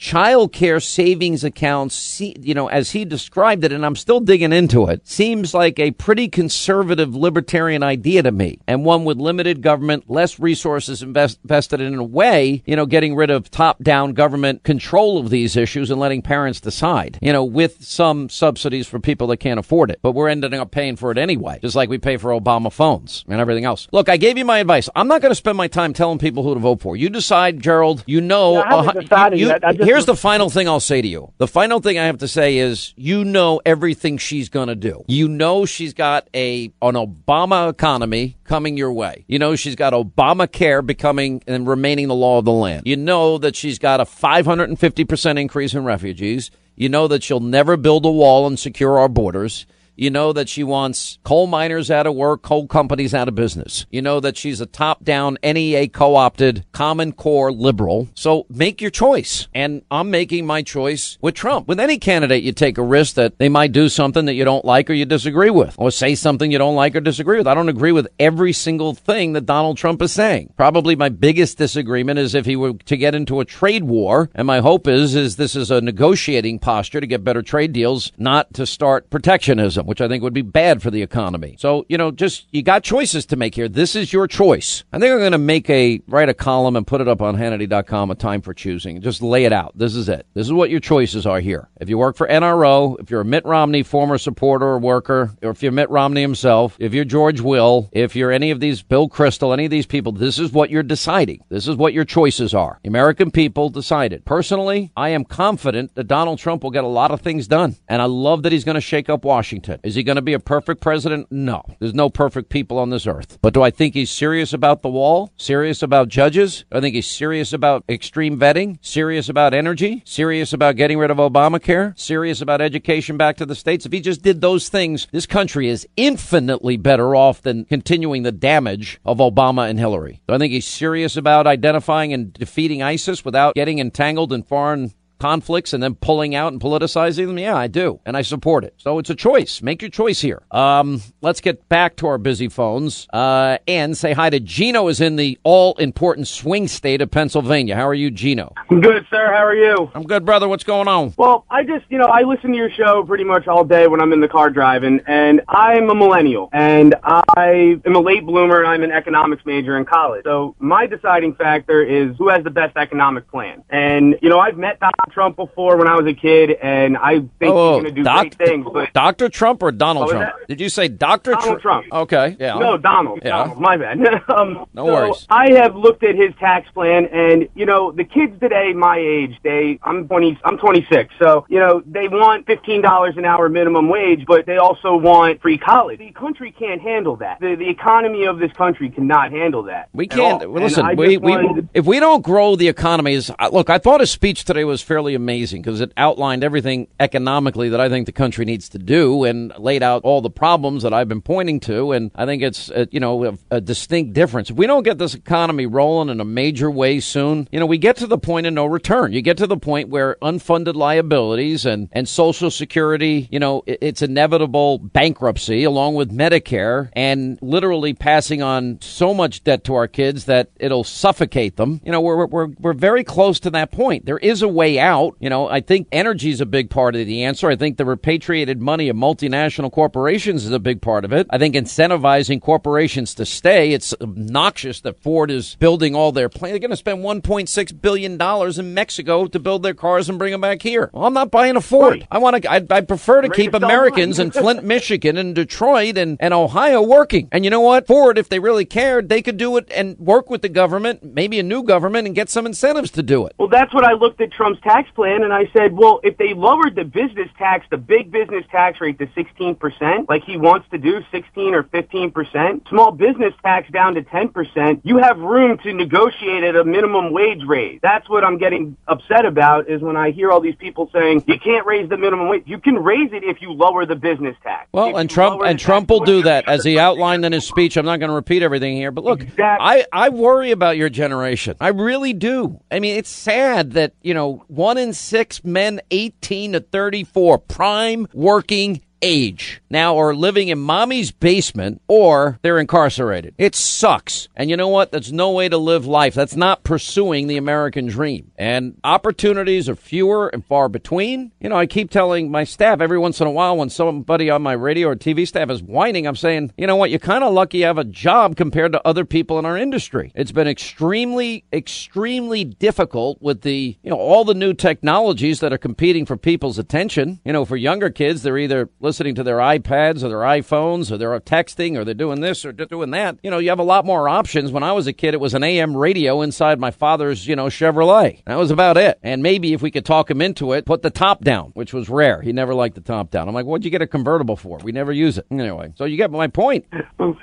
child care savings accounts, you know, as he described it, and I'm still digging into it, seems like a pretty conservative libertarian idea to me, and one with limited government, less resources invest, invested in a way, you know, getting rid of top down government control of these issues and letting parents decide, you know, with some subsidies for people that can't afford it. But we're ending up paying for it anyway, just like we pay for Obama phones and everything else. Look, I gave you my advice. I'm not going to spend my time telling people who to vote for. You decide, Gerald. You know, yeah, I haven't decided you, yet. Here's the final thing I'll say to you. The final thing I have to say is you know everything she's going to do. You know she's got a an Obama economy coming your way. You know she's got Obamacare becoming and remaining the law of the land. You know that she's got a 550% increase in refugees. You know that she'll never build a wall and secure our borders. You know that she wants coal miners out of work, coal companies out of business. You know that she's a top down NEA co opted Common Core liberal. So make your choice. And I'm making my choice with Trump. With any candidate, you take a risk that they might do something that you don't like or you disagree with, or say something you don't like or disagree with. I don't agree with every single thing that Donald Trump is saying. Probably my biggest disagreement is if he were to get into a trade war. And my hope is, is this is a negotiating posture to get better trade deals, not to start protectionism which I think would be bad for the economy. So, you know, just you got choices to make here. This is your choice. I think I'm going to make a write a column and put it up on Hannity.com, a time for choosing. Just lay it out. This is it. This is what your choices are here. If you work for NRO, if you're a Mitt Romney former supporter or worker, or if you're Mitt Romney himself, if you're George Will, if you're any of these Bill Kristol, any of these people, this is what you're deciding. This is what your choices are. The American people decided. Personally, I am confident that Donald Trump will get a lot of things done. And I love that he's going to shake up Washington. Is he going to be a perfect president? No. There's no perfect people on this earth. But do I think he's serious about the wall? Serious about judges? I think he's serious about extreme vetting? Serious about energy? Serious about getting rid of Obamacare? Serious about education back to the states? If he just did those things, this country is infinitely better off than continuing the damage of Obama and Hillary. Do I think he's serious about identifying and defeating ISIS without getting entangled in foreign conflicts and then pulling out and politicizing them? Yeah, I do. And I support it. So it's a choice. Make your choice here. Um, let's get back to our busy phones uh, and say hi to Gino is in the all important swing state of Pennsylvania. How are you, Gino? I'm good, sir. How are you? I'm good, brother. What's going on? Well, I just, you know, I listen to your show pretty much all day when I'm in the car driving, and I'm a millennial, and I am a late bloomer, and I'm an economics major in college. So my deciding factor is who has the best economic plan. And, you know, I've met Trump before when I was a kid, and I think oh, he's going to do doc- great things. But Dr. Trump or Donald Trump? Did you say Dr. Donald Tr- Trump? Okay, yeah. No, Donald. Yeah. Donald, my bad. um, no so worries. I have looked at his tax plan, and you know, the kids today, my age, they I'm 20, I'm 26, so you know, they want fifteen dollars an hour minimum wage, but they also want free college. The country can't handle that. The, the economy of this country cannot handle that. We can't. Listen, we, we, if we don't grow the economy, is look. I thought his speech today was fairly amazing because it outlined everything economically that I think the country needs to do and laid out all the problems that I've been pointing to. And I think it's a, you know a, a distinct difference. If we don't get this economy rolling in a major way soon, you know, we get to the point of no return. You get to the point where unfunded liabilities and and Social Security, you know, it, it's inevitable bankruptcy along with Medicare and literally passing on so much debt to our kids that it'll suffocate them. You know, we're, we're, we're very close to that point. There is a way out. You know, I think energy is a big part of the answer. I think the repatriated money of multinational corporations is a big part of it. I think incentivizing corporations to stay. It's obnoxious that Ford is building all their plans. They're going to spend $1.6 billion in Mexico to build their cars and bring them back here. Well, I'm not buying a Ford. Right. I want to, I, I prefer to keep Americans in Flint, Michigan and Detroit and, and Ohio working. And you know what? Ford, if they really cared, they could do it and work with the government, maybe a new government, and get some incentives to do it. Well, that's what I looked at Trump's tax plan and I said, well, if they lowered the business tax, the big business tax rate to 16%, like he wants to do 16 or 15%, small business tax down to 10%, you have room to negotiate at a minimum wage raise. That's what I'm getting upset about is when I hear all these people saying you can't raise the minimum wage. You can raise it if you lower the business tax. Well, and Trump and Trump will do that as he outlined in his speech. I'm not going to repeat everything here, but look, exactly. I I worry about your generation. I really do. I mean, it's sad that, you know, 1 in 6 men 18 to 34 prime working age now are living in mommy's basement or they're incarcerated. It sucks. And you know what? That's no way to live life. That's not pursuing the American dream. And opportunities are fewer and far between. You know, I keep telling my staff every once in a while when somebody on my radio or TV staff is whining, I'm saying, you know what? You're kind of lucky you have a job compared to other people in our industry. It's been extremely, extremely difficult with the, you know, all the new technologies that are competing for people's attention. You know, for younger kids, they're either listening to their iPads or their iPhones or they're texting or they're doing this or doing that. You know, you have a lot more options. When I was a kid, it was an AM radio inside my father's, you know, Chevrolet. That was about it. And maybe if we could talk him into it, put the top down, which was rare. He never liked the top down. I'm like, what'd you get a convertible for? We never use it. Anyway, so you get my point.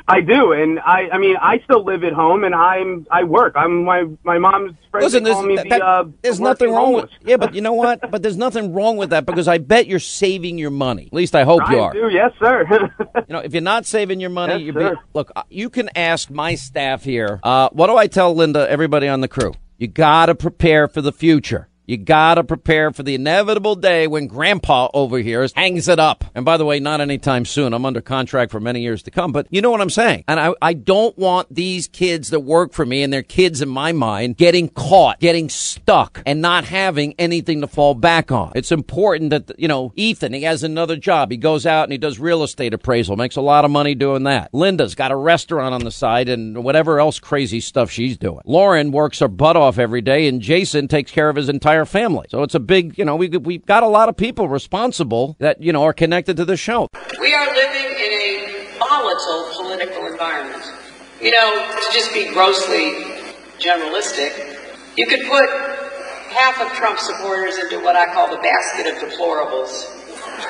I do. And I, I mean, I still live at home and I'm, I work. I'm my, my mom's friend. Listen, there's, that, the, uh, there's nothing wrong with, yeah, but you know what? but there's nothing wrong with that because I bet you're saving your money. At least I hope hope you are. Do. Yes, sir. you know, if you're not saving your money, yes, you're be- look. Uh, you can ask my staff here. Uh, what do I tell Linda? Everybody on the crew, you got to prepare for the future. You gotta prepare for the inevitable day when grandpa over here hangs it up. And by the way, not anytime soon. I'm under contract for many years to come, but you know what I'm saying. And I, I don't want these kids that work for me and their kids in my mind getting caught, getting stuck and not having anything to fall back on. It's important that, you know, Ethan, he has another job. He goes out and he does real estate appraisal, makes a lot of money doing that. Linda's got a restaurant on the side and whatever else crazy stuff she's doing. Lauren works her butt off every day and Jason takes care of his entire entire family. So it's a big, you know, we, we've got a lot of people responsible that, you know, are connected to the show. We are living in a volatile political environment. You know, to just be grossly generalistic, you could put half of Trump supporters into what I call the basket of deplorables.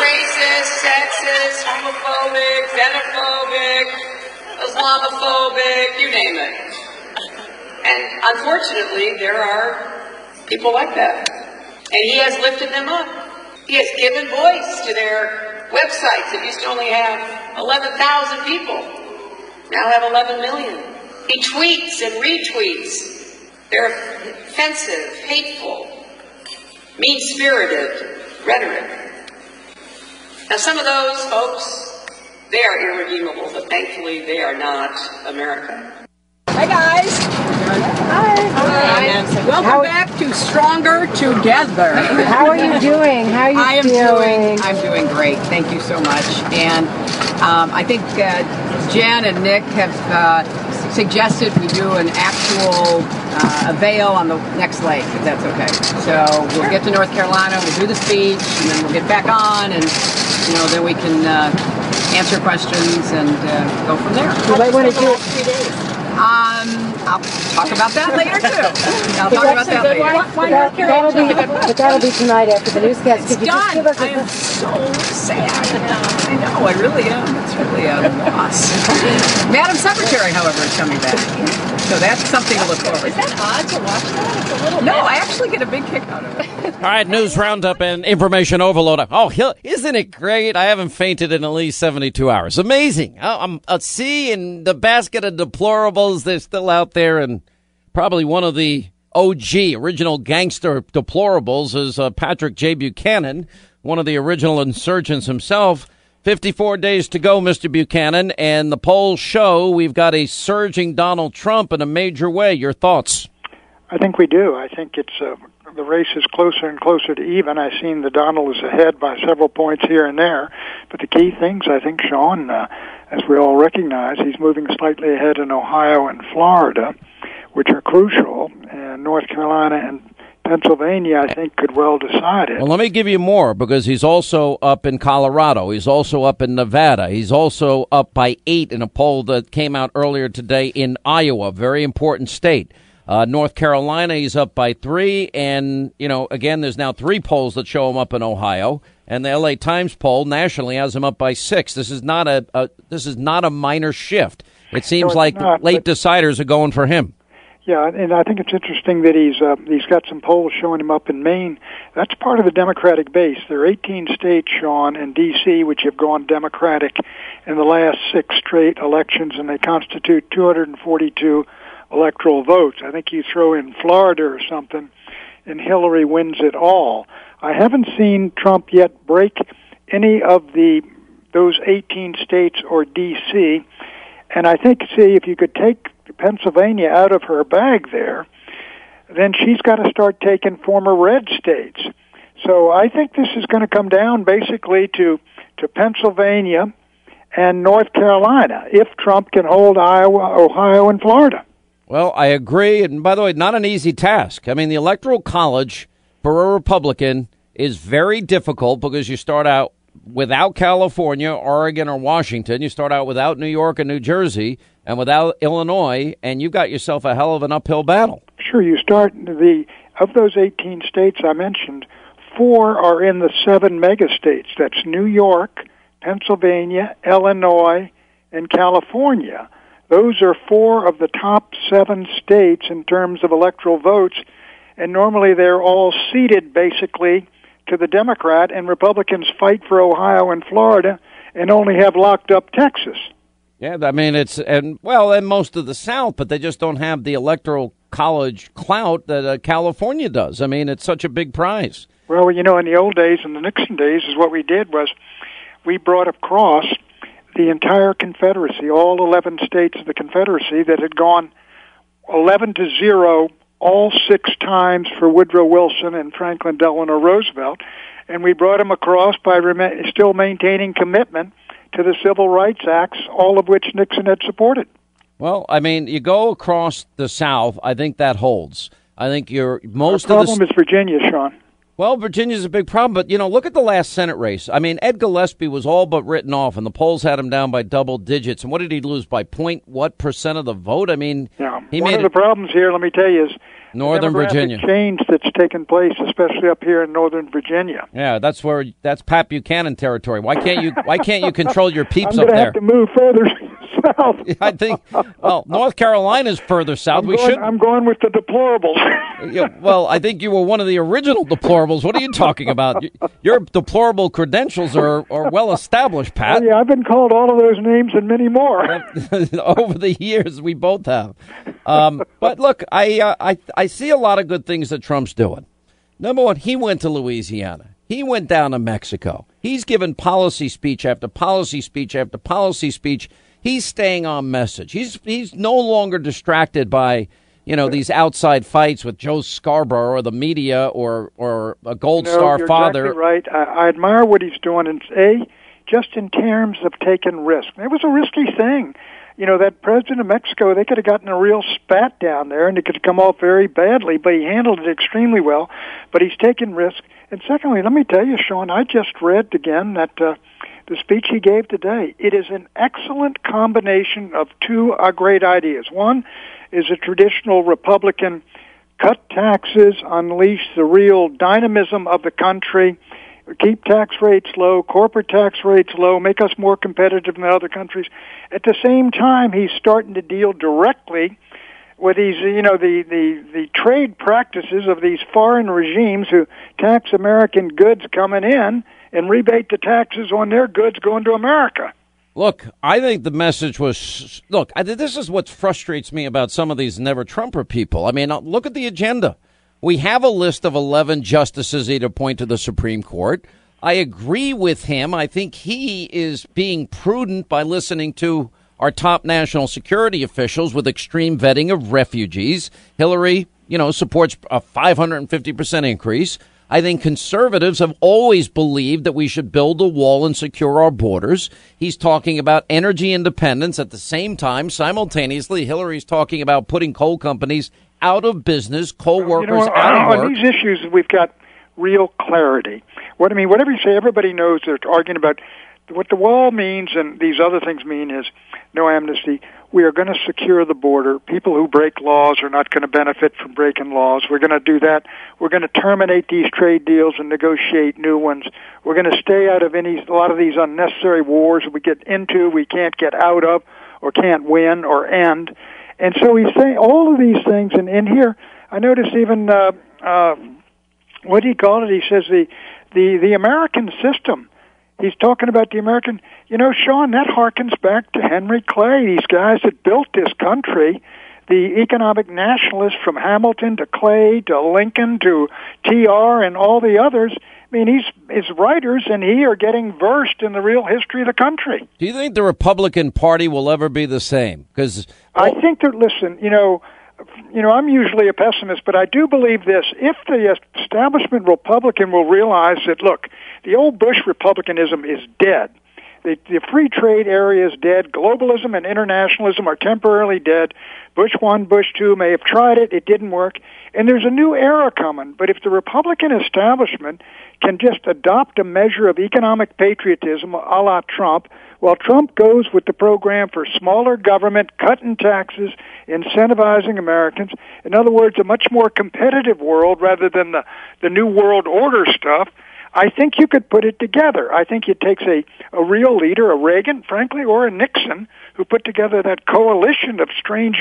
Racist, sexist, homophobic, xenophobic, Islamophobic, you name it. And unfortunately, there are people like that. And he has lifted them up. He has given voice to their websites that used to only have 11,000 people, now have 11 million. He tweets and retweets. They're offensive, hateful, mean-spirited rhetoric. Now, some of those folks they are irredeemable, but thankfully they are not America. Hey guys. Hi. Hi. Welcome How, back to Stronger Together. How are you doing? How are you I am doing? doing I'm doing great. Thank you so much. And um, I think uh, Jen and Nick have uh, suggested we do an actual uh, avail on the next lake, if that's okay. So we'll get to North Carolina, we'll do the speech, and then we'll get back on, and you know, then we can uh, answer questions and uh, go from there. You might want to do it. Um, I'll talk about that later too. I'll talk about that later. Why, why that'll be, but that'll be tonight after the newscast. It's Could you just give us a- I am so sad. I know, I really am. It's really a loss. Madam Secretary, however, is coming back. So that's something to look forward to. Is that odd to watch that? It's a little No, I actually get a big kick out of it. All right, news roundup and information overload. Oh, isn't it great? I haven't fainted in at least 72 hours. Amazing. Oh, I'm a sea and the basket of deplorables. They're still out there, and probably one of the OG original gangster deplorables is uh, Patrick J. Buchanan, one of the original insurgents himself. 54 days to go, Mr. Buchanan, and the polls show we've got a surging Donald Trump in a major way. Your thoughts? I think we do. I think it's uh, the race is closer and closer to even. I've seen the Donald is ahead by several points here and there, but the key things I think, Sean, uh, as we all recognize, he's moving slightly ahead in Ohio and Florida, which are crucial, and North Carolina and Pennsylvania, I think, could well decide it. Well, let me give you more because he's also up in Colorado. He's also up in Nevada. He's also up by eight in a poll that came out earlier today in Iowa, very important state. Uh, North Carolina, he's up by three. And, you know, again, there's now three polls that show him up in Ohio. And the LA Times poll nationally has him up by six. This is not a, a this is not a minor shift. It seems it's like not, late deciders are going for him. Yeah, and I think it's interesting that he's uh, he's got some polls showing him up in Maine. That's part of the Democratic base. There are 18 states, Sean, and D.C., which have gone Democratic in the last six straight elections, and they constitute 242 electoral votes. I think you throw in Florida or something, and Hillary wins it all. I haven't seen Trump yet break any of the those 18 states or D.C. And I think, see, if you could take Pennsylvania out of her bag there, then she's got to start taking former red states. So I think this is going to come down basically to to Pennsylvania and North Carolina if Trump can hold Iowa, Ohio, and Florida. Well, I agree. And by the way, not an easy task. I mean, the Electoral College for a Republican is very difficult because you start out without California, Oregon, or Washington. You start out without New York and New Jersey and without Illinois, and you've got yourself a hell of an uphill battle. Sure, you start the of those 18 states I mentioned, four are in the seven mega states. That's New York, Pennsylvania, Illinois, and California. Those are four of the top seven states in terms of electoral votes, and normally they're all ceded basically to the Democrat, and Republicans fight for Ohio and Florida and only have locked up Texas. Yeah, I mean it's and well, and most of the South, but they just don't have the electoral college clout that uh, California does. I mean, it's such a big prize. Well, you know, in the old days, in the Nixon days, is what we did was we brought across the entire Confederacy, all 11 states of the Confederacy that had gone 11 to 0 all six times for Woodrow Wilson and Franklin Delano Roosevelt. And we brought them across by rem- still maintaining commitment to the Civil Rights Acts, all of which Nixon had supported. Well, I mean, you go across the South, I think that holds. I think you're most the of problem the. is Virginia, Sean. Well, Virginia's a big problem, but you know, look at the last Senate race. I mean, Ed Gillespie was all but written off, and the polls had him down by double digits. And what did he lose by point what percent of the vote? I mean, Yeah. he One made of the problems here, let me tell you, is Northern the Virginia. change that's taken place, especially up here in Northern Virginia. Yeah, that's where that's Pat Buchanan territory. Why can't you? Why can't you control your peeps I'm up going to there? have to move further south. I think. Well, North Carolina's further south. I'm we going, should. I'm going with the deplorables. Yeah, well, I think you were one of the original deplorables. What are you talking about? Your deplorable credentials are, are well established, Pat. Oh, yeah, I've been called all of those names and many more. Over the years, we both have. Um, but look, I, uh, I I see a lot of good things that Trump's doing. Number one, he went to Louisiana. He went down to Mexico. He's given policy speech after policy speech after policy speech. He's staying on message. He's he's no longer distracted by you know these outside fights with Joe Scarborough or the media or or a Gold no, Star you're father. Exactly right. I, I admire what he's doing. And a, just in terms of taking risk. It was a risky thing. You know, that president of Mexico, they could have gotten a real spat down there and it could have come off very badly, but he handled it extremely well. But he's taken risk. And secondly, let me tell you, Sean, I just read again that uh, the speech he gave today, it is an excellent combination of two uh, great ideas. One is a traditional Republican cut taxes, unleash the real dynamism of the country, keep tax rates low, corporate tax rates low, make us more competitive than other countries. At the same time, he's starting to deal directly with these, you know, the, the, the trade practices of these foreign regimes who tax American goods coming in and rebate the taxes on their goods going to America. Look, I think the message was look, I, this is what frustrates me about some of these never Trumper people. I mean, uh, look at the agenda. We have a list of 11 justices he'd appoint to the Supreme Court. I agree with him. I think he is being prudent by listening to our top national security officials with extreme vetting of refugees. Hillary, you know, supports a 550% increase. I think conservatives have always believed that we should build a wall and secure our borders. He's talking about energy independence at the same time. Simultaneously, Hillary's talking about putting coal companies out of business, coal workers you know, out of work. On these issues, we've got real clarity. What I mean, whatever you say, everybody knows they're arguing about what the wall means and these other things mean is no amnesty. We are going to secure the border. People who break laws are not going to benefit from breaking laws. We're going to do that. We're going to terminate these trade deals and negotiate new ones. We're going to stay out of any a lot of these unnecessary wars we get into, we can't get out of, or can't win or end. And so he's saying all of these things, and in here, I notice even uh, uh, what do you call it? He says the the the American system. He's talking about the American. You know, Sean, that harkens back to Henry Clay. These guys that built this country, the economic nationalists from Hamilton to Clay to Lincoln to T.R. and all the others I mean, he's his writers and he are getting versed in the real history of the country. Do you think the Republican Party will ever be the same? Because I think that listen, you know, you know, I'm usually a pessimist, but I do believe this: if the establishment Republican will realize that, look, the old Bush Republicanism is dead. The, the free trade area is dead. Globalism and internationalism are temporarily dead. Bush 1, Bush 2 may have tried it. It didn't work. And there's a new era coming. But if the Republican establishment can just adopt a measure of economic patriotism a la Trump, while Trump goes with the program for smaller government, cutting taxes, incentivizing Americans, in other words, a much more competitive world rather than the, the New World Order stuff, I think you could put it together. I think it takes a, a real leader, a Reagan, frankly, or a Nixon, who put together that coalition of strange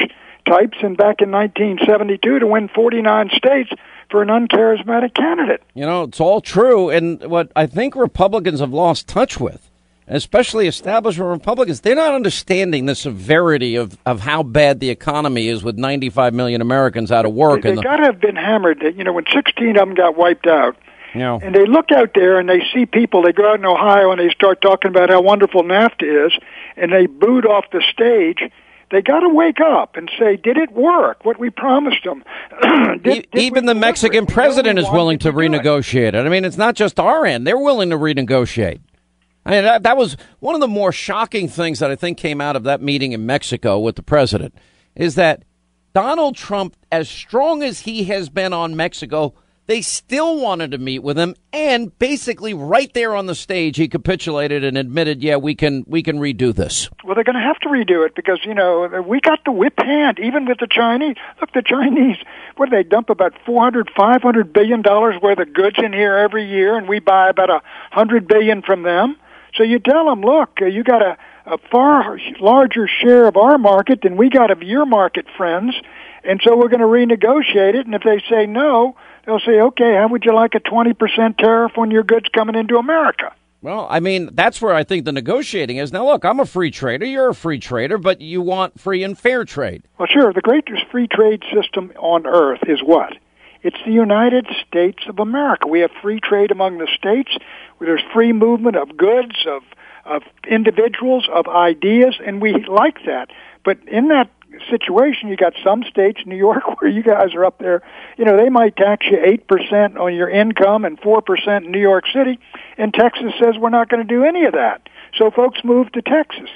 types and back in 1972 to win 49 states for an uncharismatic candidate. You know, it's all true. And what I think Republicans have lost touch with, especially establishment Republicans, they're not understanding the severity of, of how bad the economy is with 95 million Americans out of work. They, they the- got to have been hammered. You know, when 16 of them got wiped out, yeah. And they look out there and they see people. They go out in Ohio and they start talking about how wonderful NAFTA is, and they boot off the stage. They got to wake up and say, "Did it work? What we promised them?" did, did Even the Mexican president is willing to, to renegotiate it. I mean, it's not just our end; they're willing to renegotiate. I mean, that, that was one of the more shocking things that I think came out of that meeting in Mexico with the president is that Donald Trump, as strong as he has been on Mexico they still wanted to meet with him, and basically right there on the stage, he capitulated and admitted, "Yeah, we can we can redo this." Well, they're going to have to redo it because you know we got the whip hand, even with the Chinese. Look, the Chinese, what do they dump about four hundred, five hundred billion dollars worth of goods in here every year, and we buy about a hundred billion from them. So you tell them, look, uh, you got a, a far larger share of our market than we got of your market, friends, and so we're going to renegotiate it. And if they say no, they'll say, okay, how would you like a 20% tariff on your goods coming into America? Well, I mean, that's where I think the negotiating is. Now, look, I'm a free trader. You're a free trader, but you want free and fair trade. Well, sure. The greatest free trade system on earth is what? It's the United States of America. We have free trade among the states. There's free movement of goods, of of individuals, of ideas, and we like that. But in that situation. You got some states, New York, where you guys are up there. You know, they might tax you eight percent on your income and four percent in New York City, and Texas says we're not going to do any of that. So folks move to Texas.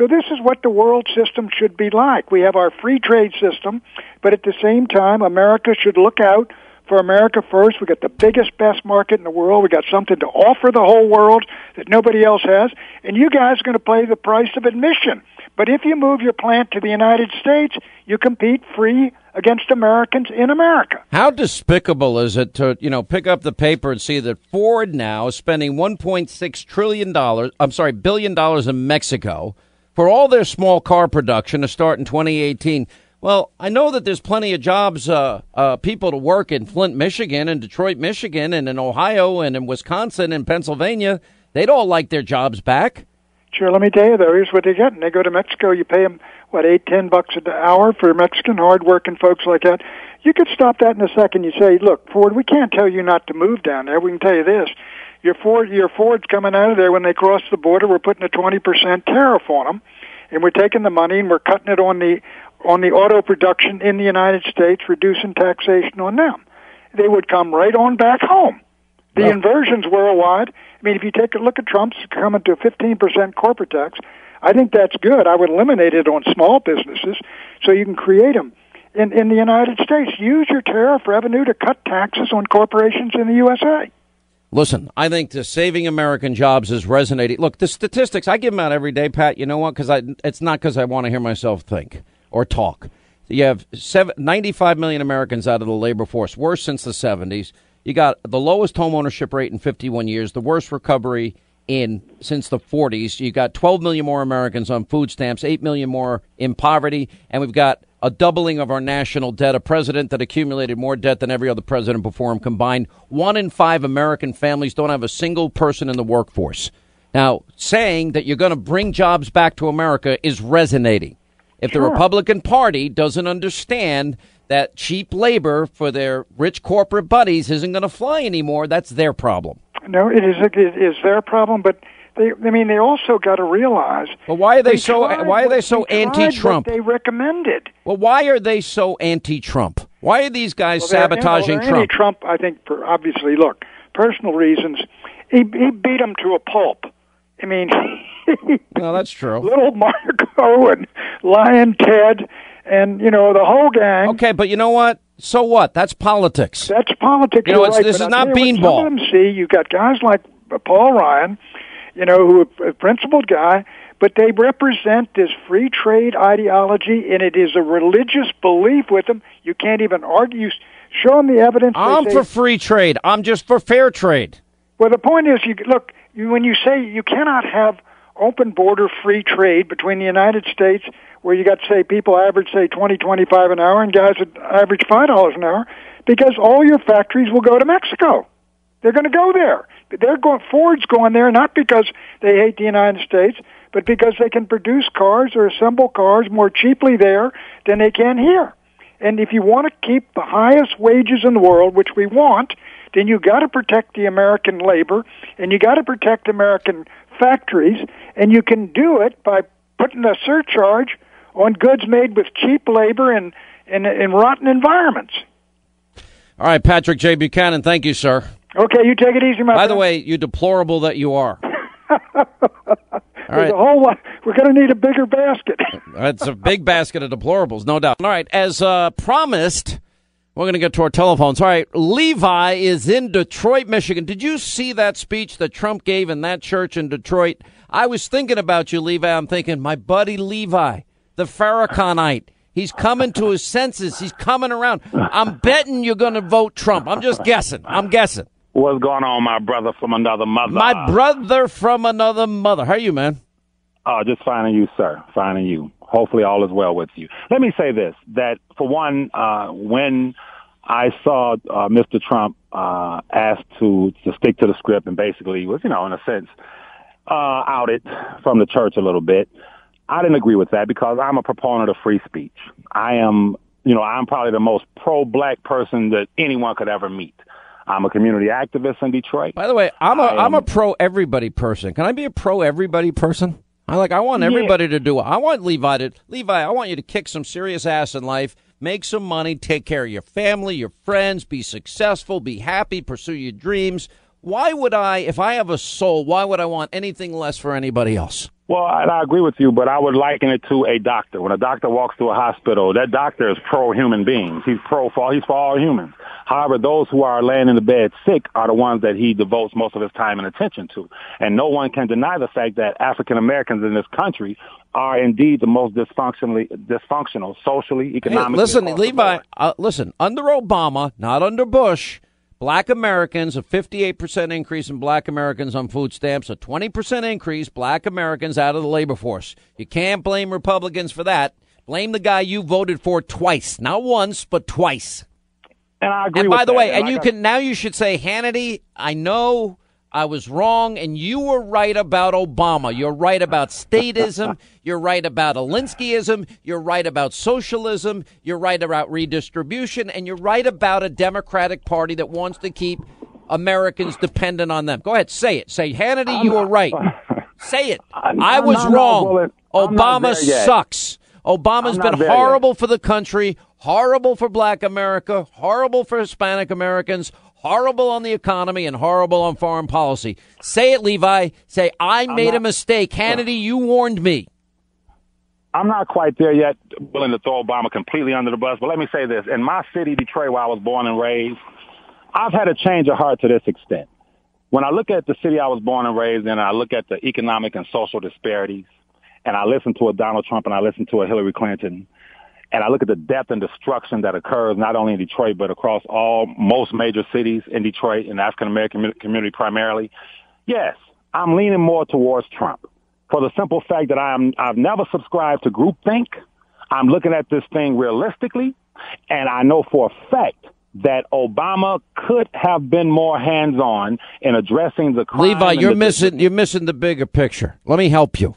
So this is what the world system should be like. We have our free trade system, but at the same time, America should look out for America first. We got the biggest, best market in the world. We got something to offer the whole world that nobody else has. And you guys are going to pay the price of admission. But if you move your plant to the United States, you compete free against Americans in America. How despicable is it to, you know, pick up the paper and see that Ford now is spending 1.6 trillion dollars, I'm sorry, billion dollars in Mexico for all their small car production to start in 2018. Well, I know that there's plenty of jobs, uh, uh, people to work in Flint, Michigan, and Detroit, Michigan, and in Ohio, and in Wisconsin, and Pennsylvania. They'd all like their jobs back. Sure. Let me tell you though, here's what they get. And they go to Mexico. You pay them what eight, ten bucks an hour for Mexican hard-working folks like that. You could stop that in a second. You say, "Look, Ford, we can't tell you not to move down there. We can tell you this: your Ford, your Ford's coming out of there when they cross the border. We're putting a twenty percent tariff on them, and we're taking the money and we're cutting it on the on the auto production in the United States, reducing taxation on them. They would come right on back home. The well, inversions worldwide. I mean, if you take a look at Trump's coming to 15% corporate tax, I think that's good. I would eliminate it on small businesses so you can create them. In, in the United States, use your tariff revenue to cut taxes on corporations in the USA. Listen, I think the saving American jobs is resonating. Look, the statistics I give them out every day, Pat. You know what? Because I, it's not because I want to hear myself think or talk. You have seven, 95 million Americans out of the labor force, worse since the 70s. You got the lowest home ownership rate in 51 years, the worst recovery in since the 40s. You got 12 million more Americans on food stamps, 8 million more in poverty, and we've got a doubling of our national debt, a president that accumulated more debt than every other president before him combined. One in five American families don't have a single person in the workforce. Now, saying that you're going to bring jobs back to America is resonating. If sure. the Republican Party doesn't understand that cheap labor for their rich corporate buddies isn't going to fly anymore, that's their problem. No, it is it is their problem, but they, I mean, they also got to realize. Well, why are they, they so? Why are they so anti-Trump? they recommended. Well, why are they so anti-Trump? Why are these guys well, sabotaging well, Trump? Trump, I think, for obviously, look, personal reasons. He he beat him to a pulp. I mean, well, that's true. Little Marco and Lyin' Ted, and you know the whole gang. Okay, but you know what? So what? That's politics. That's politics. You know, right, this is not beanball. Some of them see you got guys like Paul Ryan, you know, who a principled guy, but they represent this free trade ideology, and it is a religious belief with them. You can't even argue. Show them the evidence. I'm say, for free trade. I'm just for fair trade. Well, the point is, you look when you say you cannot have open border free trade between the United States, where you got say people average say twenty twenty five an hour, and guys that average five dollars an hour, because all your factories will go to Mexico. They're going to go there. They're going. Ford's going there not because they hate the United States, but because they can produce cars or assemble cars more cheaply there than they can here. And if you want to keep the highest wages in the world, which we want, then you got to protect the American labor and you got to protect American factories, and you can do it by putting a surcharge on goods made with cheap labor and in, in rotten environments. All right, Patrick J. Buchanan, thank you, sir. Okay, you take it easy, my friend. By friend. the way, you deplorable that you are. All right. whole lot. We're going to need a bigger basket. That's a big basket of deplorables, no doubt. All right, as uh, promised, we're going to get to our telephones. All right, Levi is in Detroit, Michigan. Did you see that speech that Trump gave in that church in Detroit? I was thinking about you, Levi. I'm thinking, my buddy Levi, the Farrakhanite. He's coming to his senses. He's coming around. I'm betting you're going to vote Trump. I'm just guessing. I'm guessing. What's going on, my brother from another mother? My brother from another mother. How are you, man? Uh, just finding you, sir. Finding you. Hopefully, all is well with you. Let me say this: that for one, uh, when I saw uh, Mr. Trump uh, asked to to stick to the script and basically was, you know, in a sense, uh, outed from the church a little bit. I didn't agree with that because I'm a proponent of free speech. I am, you know, I'm probably the most pro-black person that anyone could ever meet. I'm a community activist in Detroit. By the way, I'm a am, I'm a pro everybody person. Can I be a pro everybody person? I like. I want everybody yeah. to do it. I want Levi to Levi. I want you to kick some serious ass in life, make some money, take care of your family, your friends, be successful, be happy, pursue your dreams. Why would I, if I have a soul, why would I want anything less for anybody else? Well, I, I agree with you, but I would liken it to a doctor. When a doctor walks through a hospital, that doctor is pro human beings. He's pro for he's for all humans. However, those who are laying in the bed sick are the ones that he devotes most of his time and attention to. And no one can deny the fact that African Americans in this country are indeed the most dysfunctionally dysfunctional socially, economically. Hey, listen, Levi. Uh, listen, under Obama, not under Bush Black Americans, a 58% increase in black Americans on food stamps, a 20% increase black Americans out of the labor force. You can't blame Republicans for that. Blame the guy you voted for twice, not once, but twice. And I agree. And by the that. way, and, and you got- can now you should say Hannity. I know I was wrong, and you were right about Obama. You're right about statism. You're right about Alinskyism. You're right about socialism. You're right about redistribution, and you're right about a Democratic Party that wants to keep Americans dependent on them. Go ahead, say it. Say Hannity, I'm you were right. Say it. I'm, I was I'm wrong. Obama sucks. Obama's been horrible yet. for the country, horrible for Black America, horrible for Hispanic Americans, horrible on the economy and horrible on foreign policy. Say it, Levi. Say, I made not, a mistake. Hannity, you warned me. I'm not quite there yet, willing to throw Obama completely under the bus, but let me say this. In my city, Detroit, where I was born and raised, I've had a change of heart to this extent. When I look at the city I was born and raised in, I look at the economic and social disparities, and I listen to a Donald Trump and I listen to a Hillary Clinton, and I look at the death and destruction that occurs not only in Detroit but across all most major cities in Detroit and African American community primarily, yes, I'm leaning more towards Trump for the simple fact that I'm I've never subscribed to groupthink. I'm looking at this thing realistically, and I know for a fact that Obama could have been more hands-on in addressing the crime. Levi, you're missing you're missing the bigger picture. Let me help you.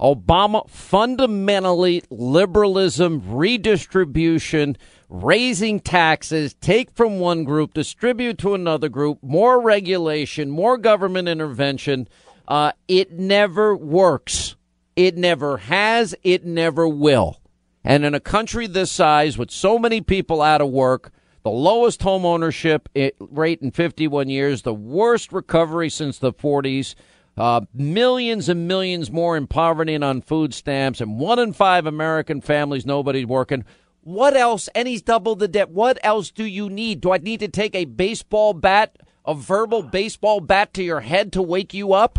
Obama fundamentally liberalism, redistribution, raising taxes, take from one group, distribute to another group, more regulation, more government intervention. Uh, it never works. It never has. It never will. And in a country this size with so many people out of work, the lowest home ownership rate in 51 years, the worst recovery since the 40s, uh, millions and millions more in poverty and on food stamps, and one in five American families, nobody's working. What else? And he's doubled the debt. What else do you need? Do I need to take a baseball bat, a verbal baseball bat to your head to wake you up?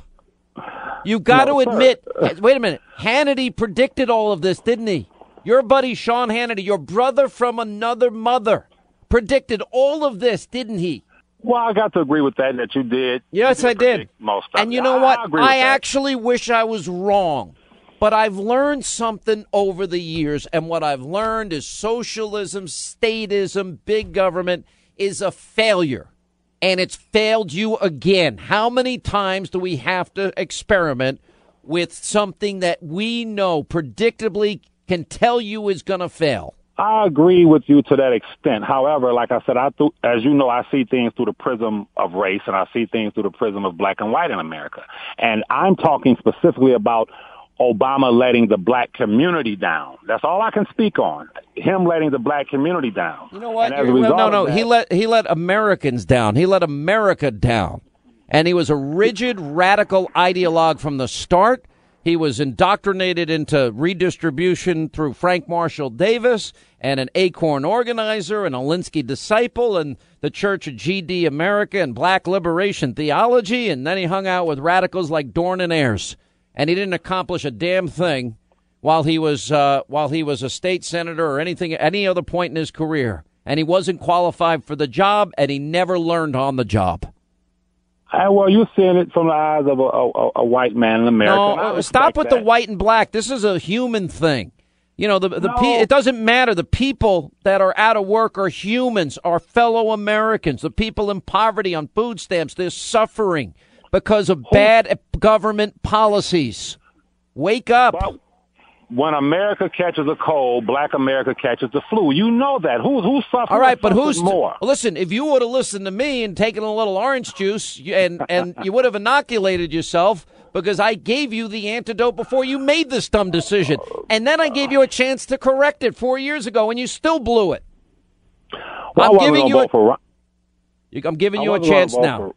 You got no, to admit. wait a minute. Hannity predicted all of this, didn't he? Your buddy Sean Hannity, your brother from another mother, predicted all of this, didn't he? Well, I got to agree with that that you did. Yes, you I did. Most and you know I, what? I, I actually wish I was wrong. But I've learned something over the years, and what I've learned is socialism, statism, big government is a failure. And it's failed you again. How many times do we have to experiment with something that we know predictably can tell you is going to fail? I agree with you to that extent. However, like I said, I th- as you know, I see things through the prism of race and I see things through the prism of black and white in America. And I'm talking specifically about Obama letting the black community down. That's all I can speak on. Him letting the black community down. You know what? Well, no, no. That, he let he let Americans down. He let America down. And he was a rigid, radical ideologue from the start. He was indoctrinated into redistribution through Frank Marshall Davis and an Acorn organizer, an Alinsky disciple, and the Church of GD America and black liberation theology. And then he hung out with radicals like Dohrn and Ayers. And he didn't accomplish a damn thing while he was uh, while he was a state senator or anything at any other point in his career. And he wasn't qualified for the job, and he never learned on the job. Uh, well, you're seeing it from the eyes of a, a, a white man in America. No, uh, stop with that. the white and black. This is a human thing. You know, the the no. pe- it doesn't matter. The people that are out of work are humans, are fellow Americans. The people in poverty on food stamps, they're suffering because of bad government policies. Wake up. Well, when America catches a cold, black America catches the flu. You know that. Who's who's suffering? All right, but who's more? Listen, if you would have listened to me and taken a little orange juice, and and you would have inoculated yourself because I gave you the antidote before you made this dumb decision. And then I gave you a chance to correct it four years ago, and you still blew it. Well, I'm giving you a, for, I'm giving you a chance now. For,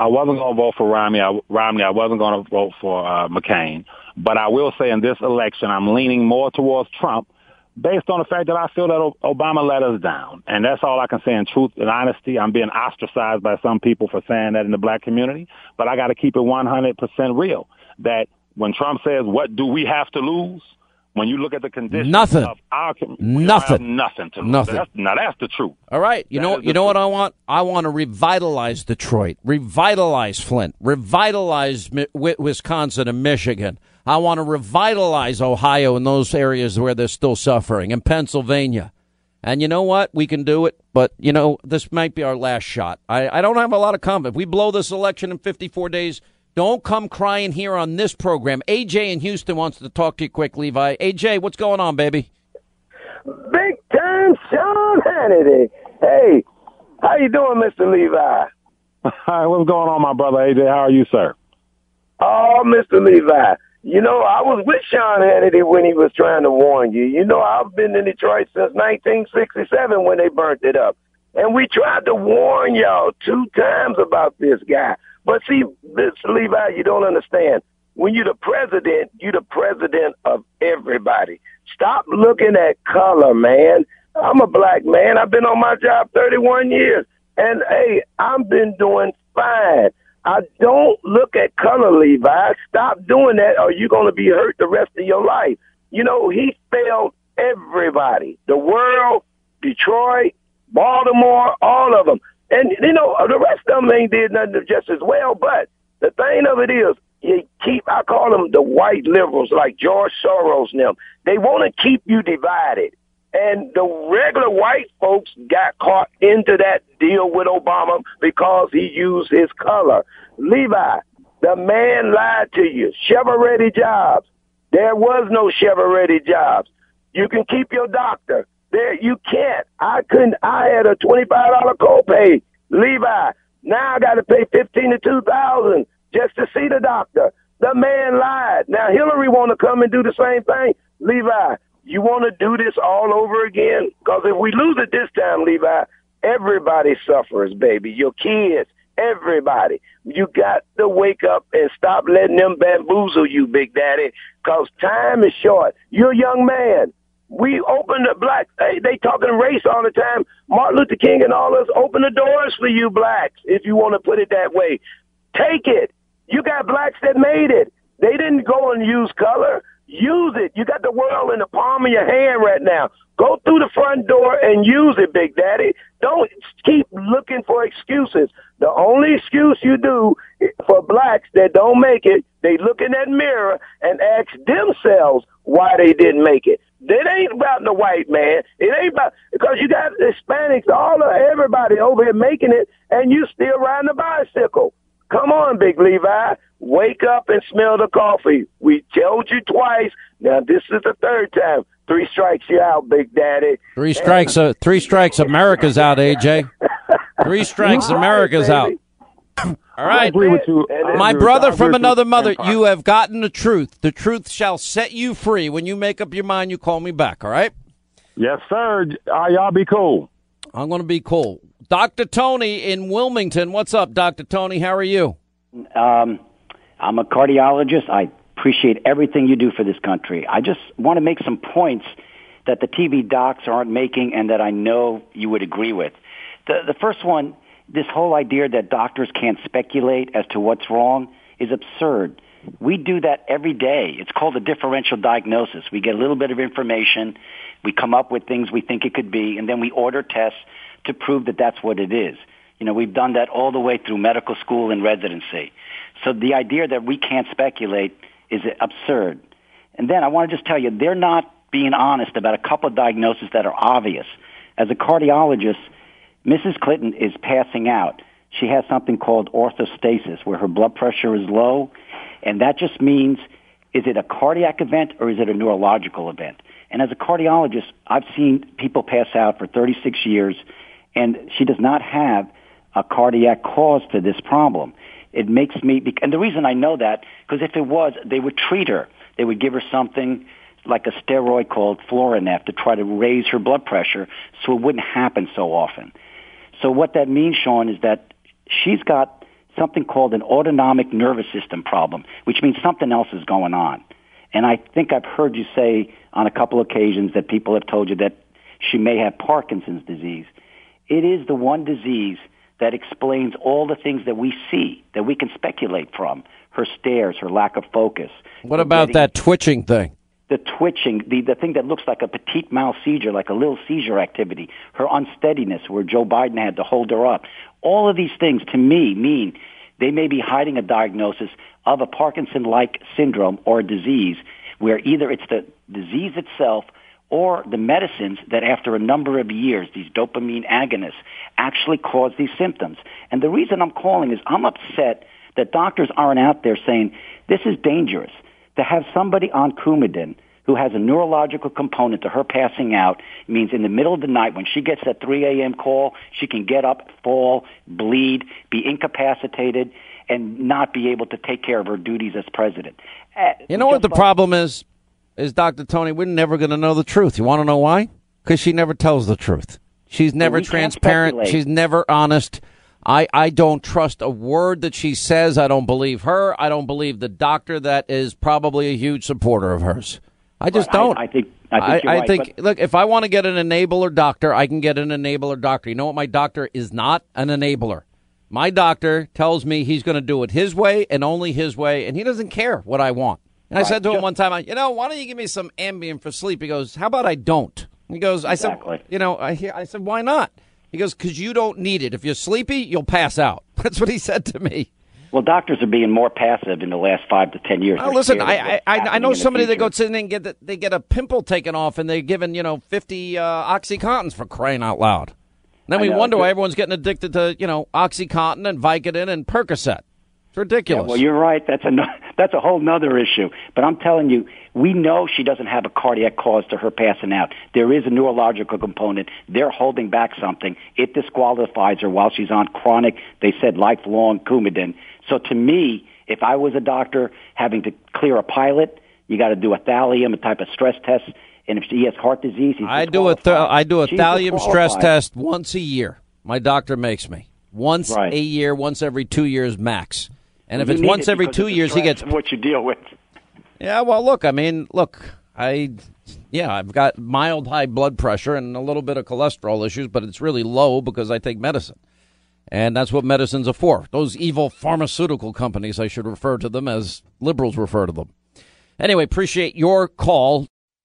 I wasn't going to vote for Romney. I, Romney. I wasn't going to vote for uh, McCain. But I will say in this election, I'm leaning more towards Trump based on the fact that I feel that Obama let us down. And that's all I can say in truth and honesty. I'm being ostracized by some people for saying that in the black community, but I got to keep it 100% real that when Trump says, what do we have to lose? When you look at the conditions nothing. of our community, nothing, nothing to lose. Nothing. That's, now that's the truth. All right, you That know, you know what. I want? I want to revitalize Detroit, revitalize Flint, revitalize Mi- Wisconsin and Michigan. I want to revitalize Ohio and those areas where they're still suffering, and Pennsylvania. And you know what? We can do it, but you know this might be our last shot. I, I don't have a lot of confidence. If we blow this election in 54 days, don't come crying here on this program. AJ in Houston wants to talk to you quick, Levi. AJ, what's going on, baby? Big time Sean Hannity. Hey, how you doing, Mr. Levi? Hi, what's going on, my brother AJ? How are you, sir? Oh, Mr. Levi. You know, I was with Sean Hannity when he was trying to warn you. You know, I've been in Detroit since 1967 when they burnt it up. And we tried to warn y'all two times about this guy. But see, Mr. Levi, you don't understand. When you're the president, you're the president of everybody. Stop looking at color, man. I'm a black man. I've been on my job 31 years. And hey, I've been doing fine. I don't look at color, Levi. Stop doing that or you're going to be hurt the rest of your life. You know, he failed everybody. The world, Detroit, Baltimore, all of them. And, you know, the rest of them ain't did nothing just as well. But the thing of it is, you keep, I call them the white liberals like George Soros and them. They want to keep you divided. And the regular white folks got caught into that deal with Obama because he used his color. Levi, the man lied to you. Chevrolet jobs. There was no Chevrolet jobs. You can keep your doctor. There, you can't. I couldn't. I had a twenty-five dollar copay. Levi, now I got to pay fifteen to two thousand just to see the doctor. The man lied. Now Hillary want to come and do the same thing. Levi, you want to do this all over again? Because if we lose it this time, Levi, everybody suffers, baby. Your kids, everybody. You got to wake up and stop letting them bamboozle you, Big Daddy, because time is short. You're a young man. We open the black, they, they talking race all the time. Martin Luther King and all us open the doors for you blacks, if you want to put it that way. Take it. You got blacks that made it. They didn't go and use color. Use it. You got the world in the palm of your hand right now. Go through the front door and use it, Big Daddy. Don't keep looking for excuses. The only excuse you do for blacks that don't make it, they look in that mirror and ask themselves why they didn't make it. It ain't about the white man. It ain't about because you got Hispanics, all of everybody over here making it, and you still riding a bicycle. Come on, Big Levi. Wake up and smell the coffee. We told you twice. Now this is the third time. Three strikes you out, Big Daddy. Three strikes. Uh, three strikes. America's out. AJ. Three strikes. America's out. All right, agree with you. my brother from another mother. You have gotten the truth. The truth shall set you free. When you make up your mind, you call me back. All right. Yes, sir. Uh, y'all be cool. I'm going to be cool. Dr. Tony in Wilmington. What's up, Dr. Tony? How are you? Um, I'm a cardiologist. I appreciate everything you do for this country. I just want to make some points that the TV docs aren't making and that I know you would agree with. The, the first one, this whole idea that doctors can't speculate as to what's wrong is absurd. We do that every day. It's called a differential diagnosis. We get a little bit of information, we come up with things we think it could be, and then we order tests to prove that that's what it is. You know, we've done that all the way through medical school and residency. So the idea that we can't speculate is absurd. And then I want to just tell you, they're not being honest about a couple of diagnoses that are obvious. As a cardiologist, Mrs. Clinton is passing out. She has something called orthostasis, where her blood pressure is low, and that just means is it a cardiac event or is it a neurological event? And as a cardiologist, I've seen people pass out for 36 years, and she does not have a cardiac cause to this problem. it makes me, and the reason I know that, because if it was, they would treat her. They would give her something like a steroid called Florinef to try to raise her blood pressure so it wouldn't happen so often. So what that means, Sean, is that she's got something called an autonomic nervous system problem, which means something else is going on. And I think I've heard you say on a couple occasions that people have told you that she may have Parkinson's disease. It is the one disease that explains all the things that we see, that we can speculate from. Her stares, her lack of focus. What about getting, that twitching thing? The twitching, the, the thing that looks like a petite mal seizure, like a little seizure activity. Her unsteadiness, where Joe Biden had to hold her up. All of these things, to me, mean they may be hiding a diagnosis of a Parkinson-like syndrome or disease where either it's the disease itself or the medicines that after a number of years, these dopamine agonists actually cause these symptoms. And the reason I'm calling is I'm upset that doctors aren't out there saying this is dangerous. To have somebody on Coumadin who has a neurological component to her passing out means in the middle of the night when she gets that 3 a.m. call, she can get up, fall, bleed, be incapacitated, and not be able to take care of her duties as president. Uh, you know what the like, problem is? is Dr. Tony, we're never going to know the truth. You want to know why? Because she never tells the truth. She's never transparent. She's never honest. I, I don't trust a word that she says. I don't believe her. I don't believe the doctor that is probably a huge supporter of hers. I just don't. I, I, think. I think. I, right, think look, if I want to get an enabler doctor, I can get an enabler doctor. You know what? My doctor is not an enabler. My doctor tells me he's going to do it his way and only his way, and he doesn't care what I want. And I said to him one time, you know, why don't you give me some Ambien for sleep? He goes, how about I don't? He goes, I said, you know, I, I said, why not? He goes, because you don't need it. If you're sleepy, you'll pass out. That's what he said to me. Well, doctors are being more passive in the last five to ten years. Oh, listen, I I, I know somebody that goes in and get the, they get a pimple taken off, and they're given you know fifty uh, oxycontins for crying out loud. And then we wonder why everyone's getting addicted to you know oxycontin and Vicodin and Percocet. It's ridiculous. Yeah, well, you're right. That's a that's a whole nother issue. But I'm telling you, we know she doesn't have a cardiac cause to her passing out. There is a neurological component. They're holding back something. It disqualifies her while she's on chronic. They said lifelong Coumadin. So to me, if I was a doctor having to clear a pilot, you got to do a thallium, a type of stress test. And if he has heart disease, I do a th- I do a thallium stress test once a year. My doctor makes me once right. a year, once every two years max. And if it's once every two years, he gets what you deal with. Yeah, well, look, I mean, look, I, yeah, I've got mild high blood pressure and a little bit of cholesterol issues, but it's really low because I take medicine. And that's what medicines are for. Those evil pharmaceutical companies, I should refer to them as liberals refer to them. Anyway, appreciate your call.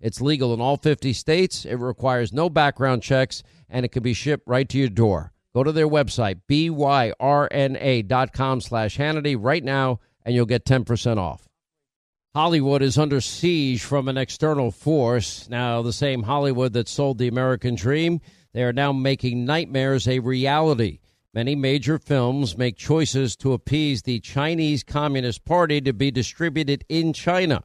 It's legal in all 50 states. It requires no background checks, and it can be shipped right to your door. Go to their website, byrna.com slash Hannity right now, and you'll get 10% off. Hollywood is under siege from an external force. Now, the same Hollywood that sold the American dream, they are now making nightmares a reality. Many major films make choices to appease the Chinese Communist Party to be distributed in China.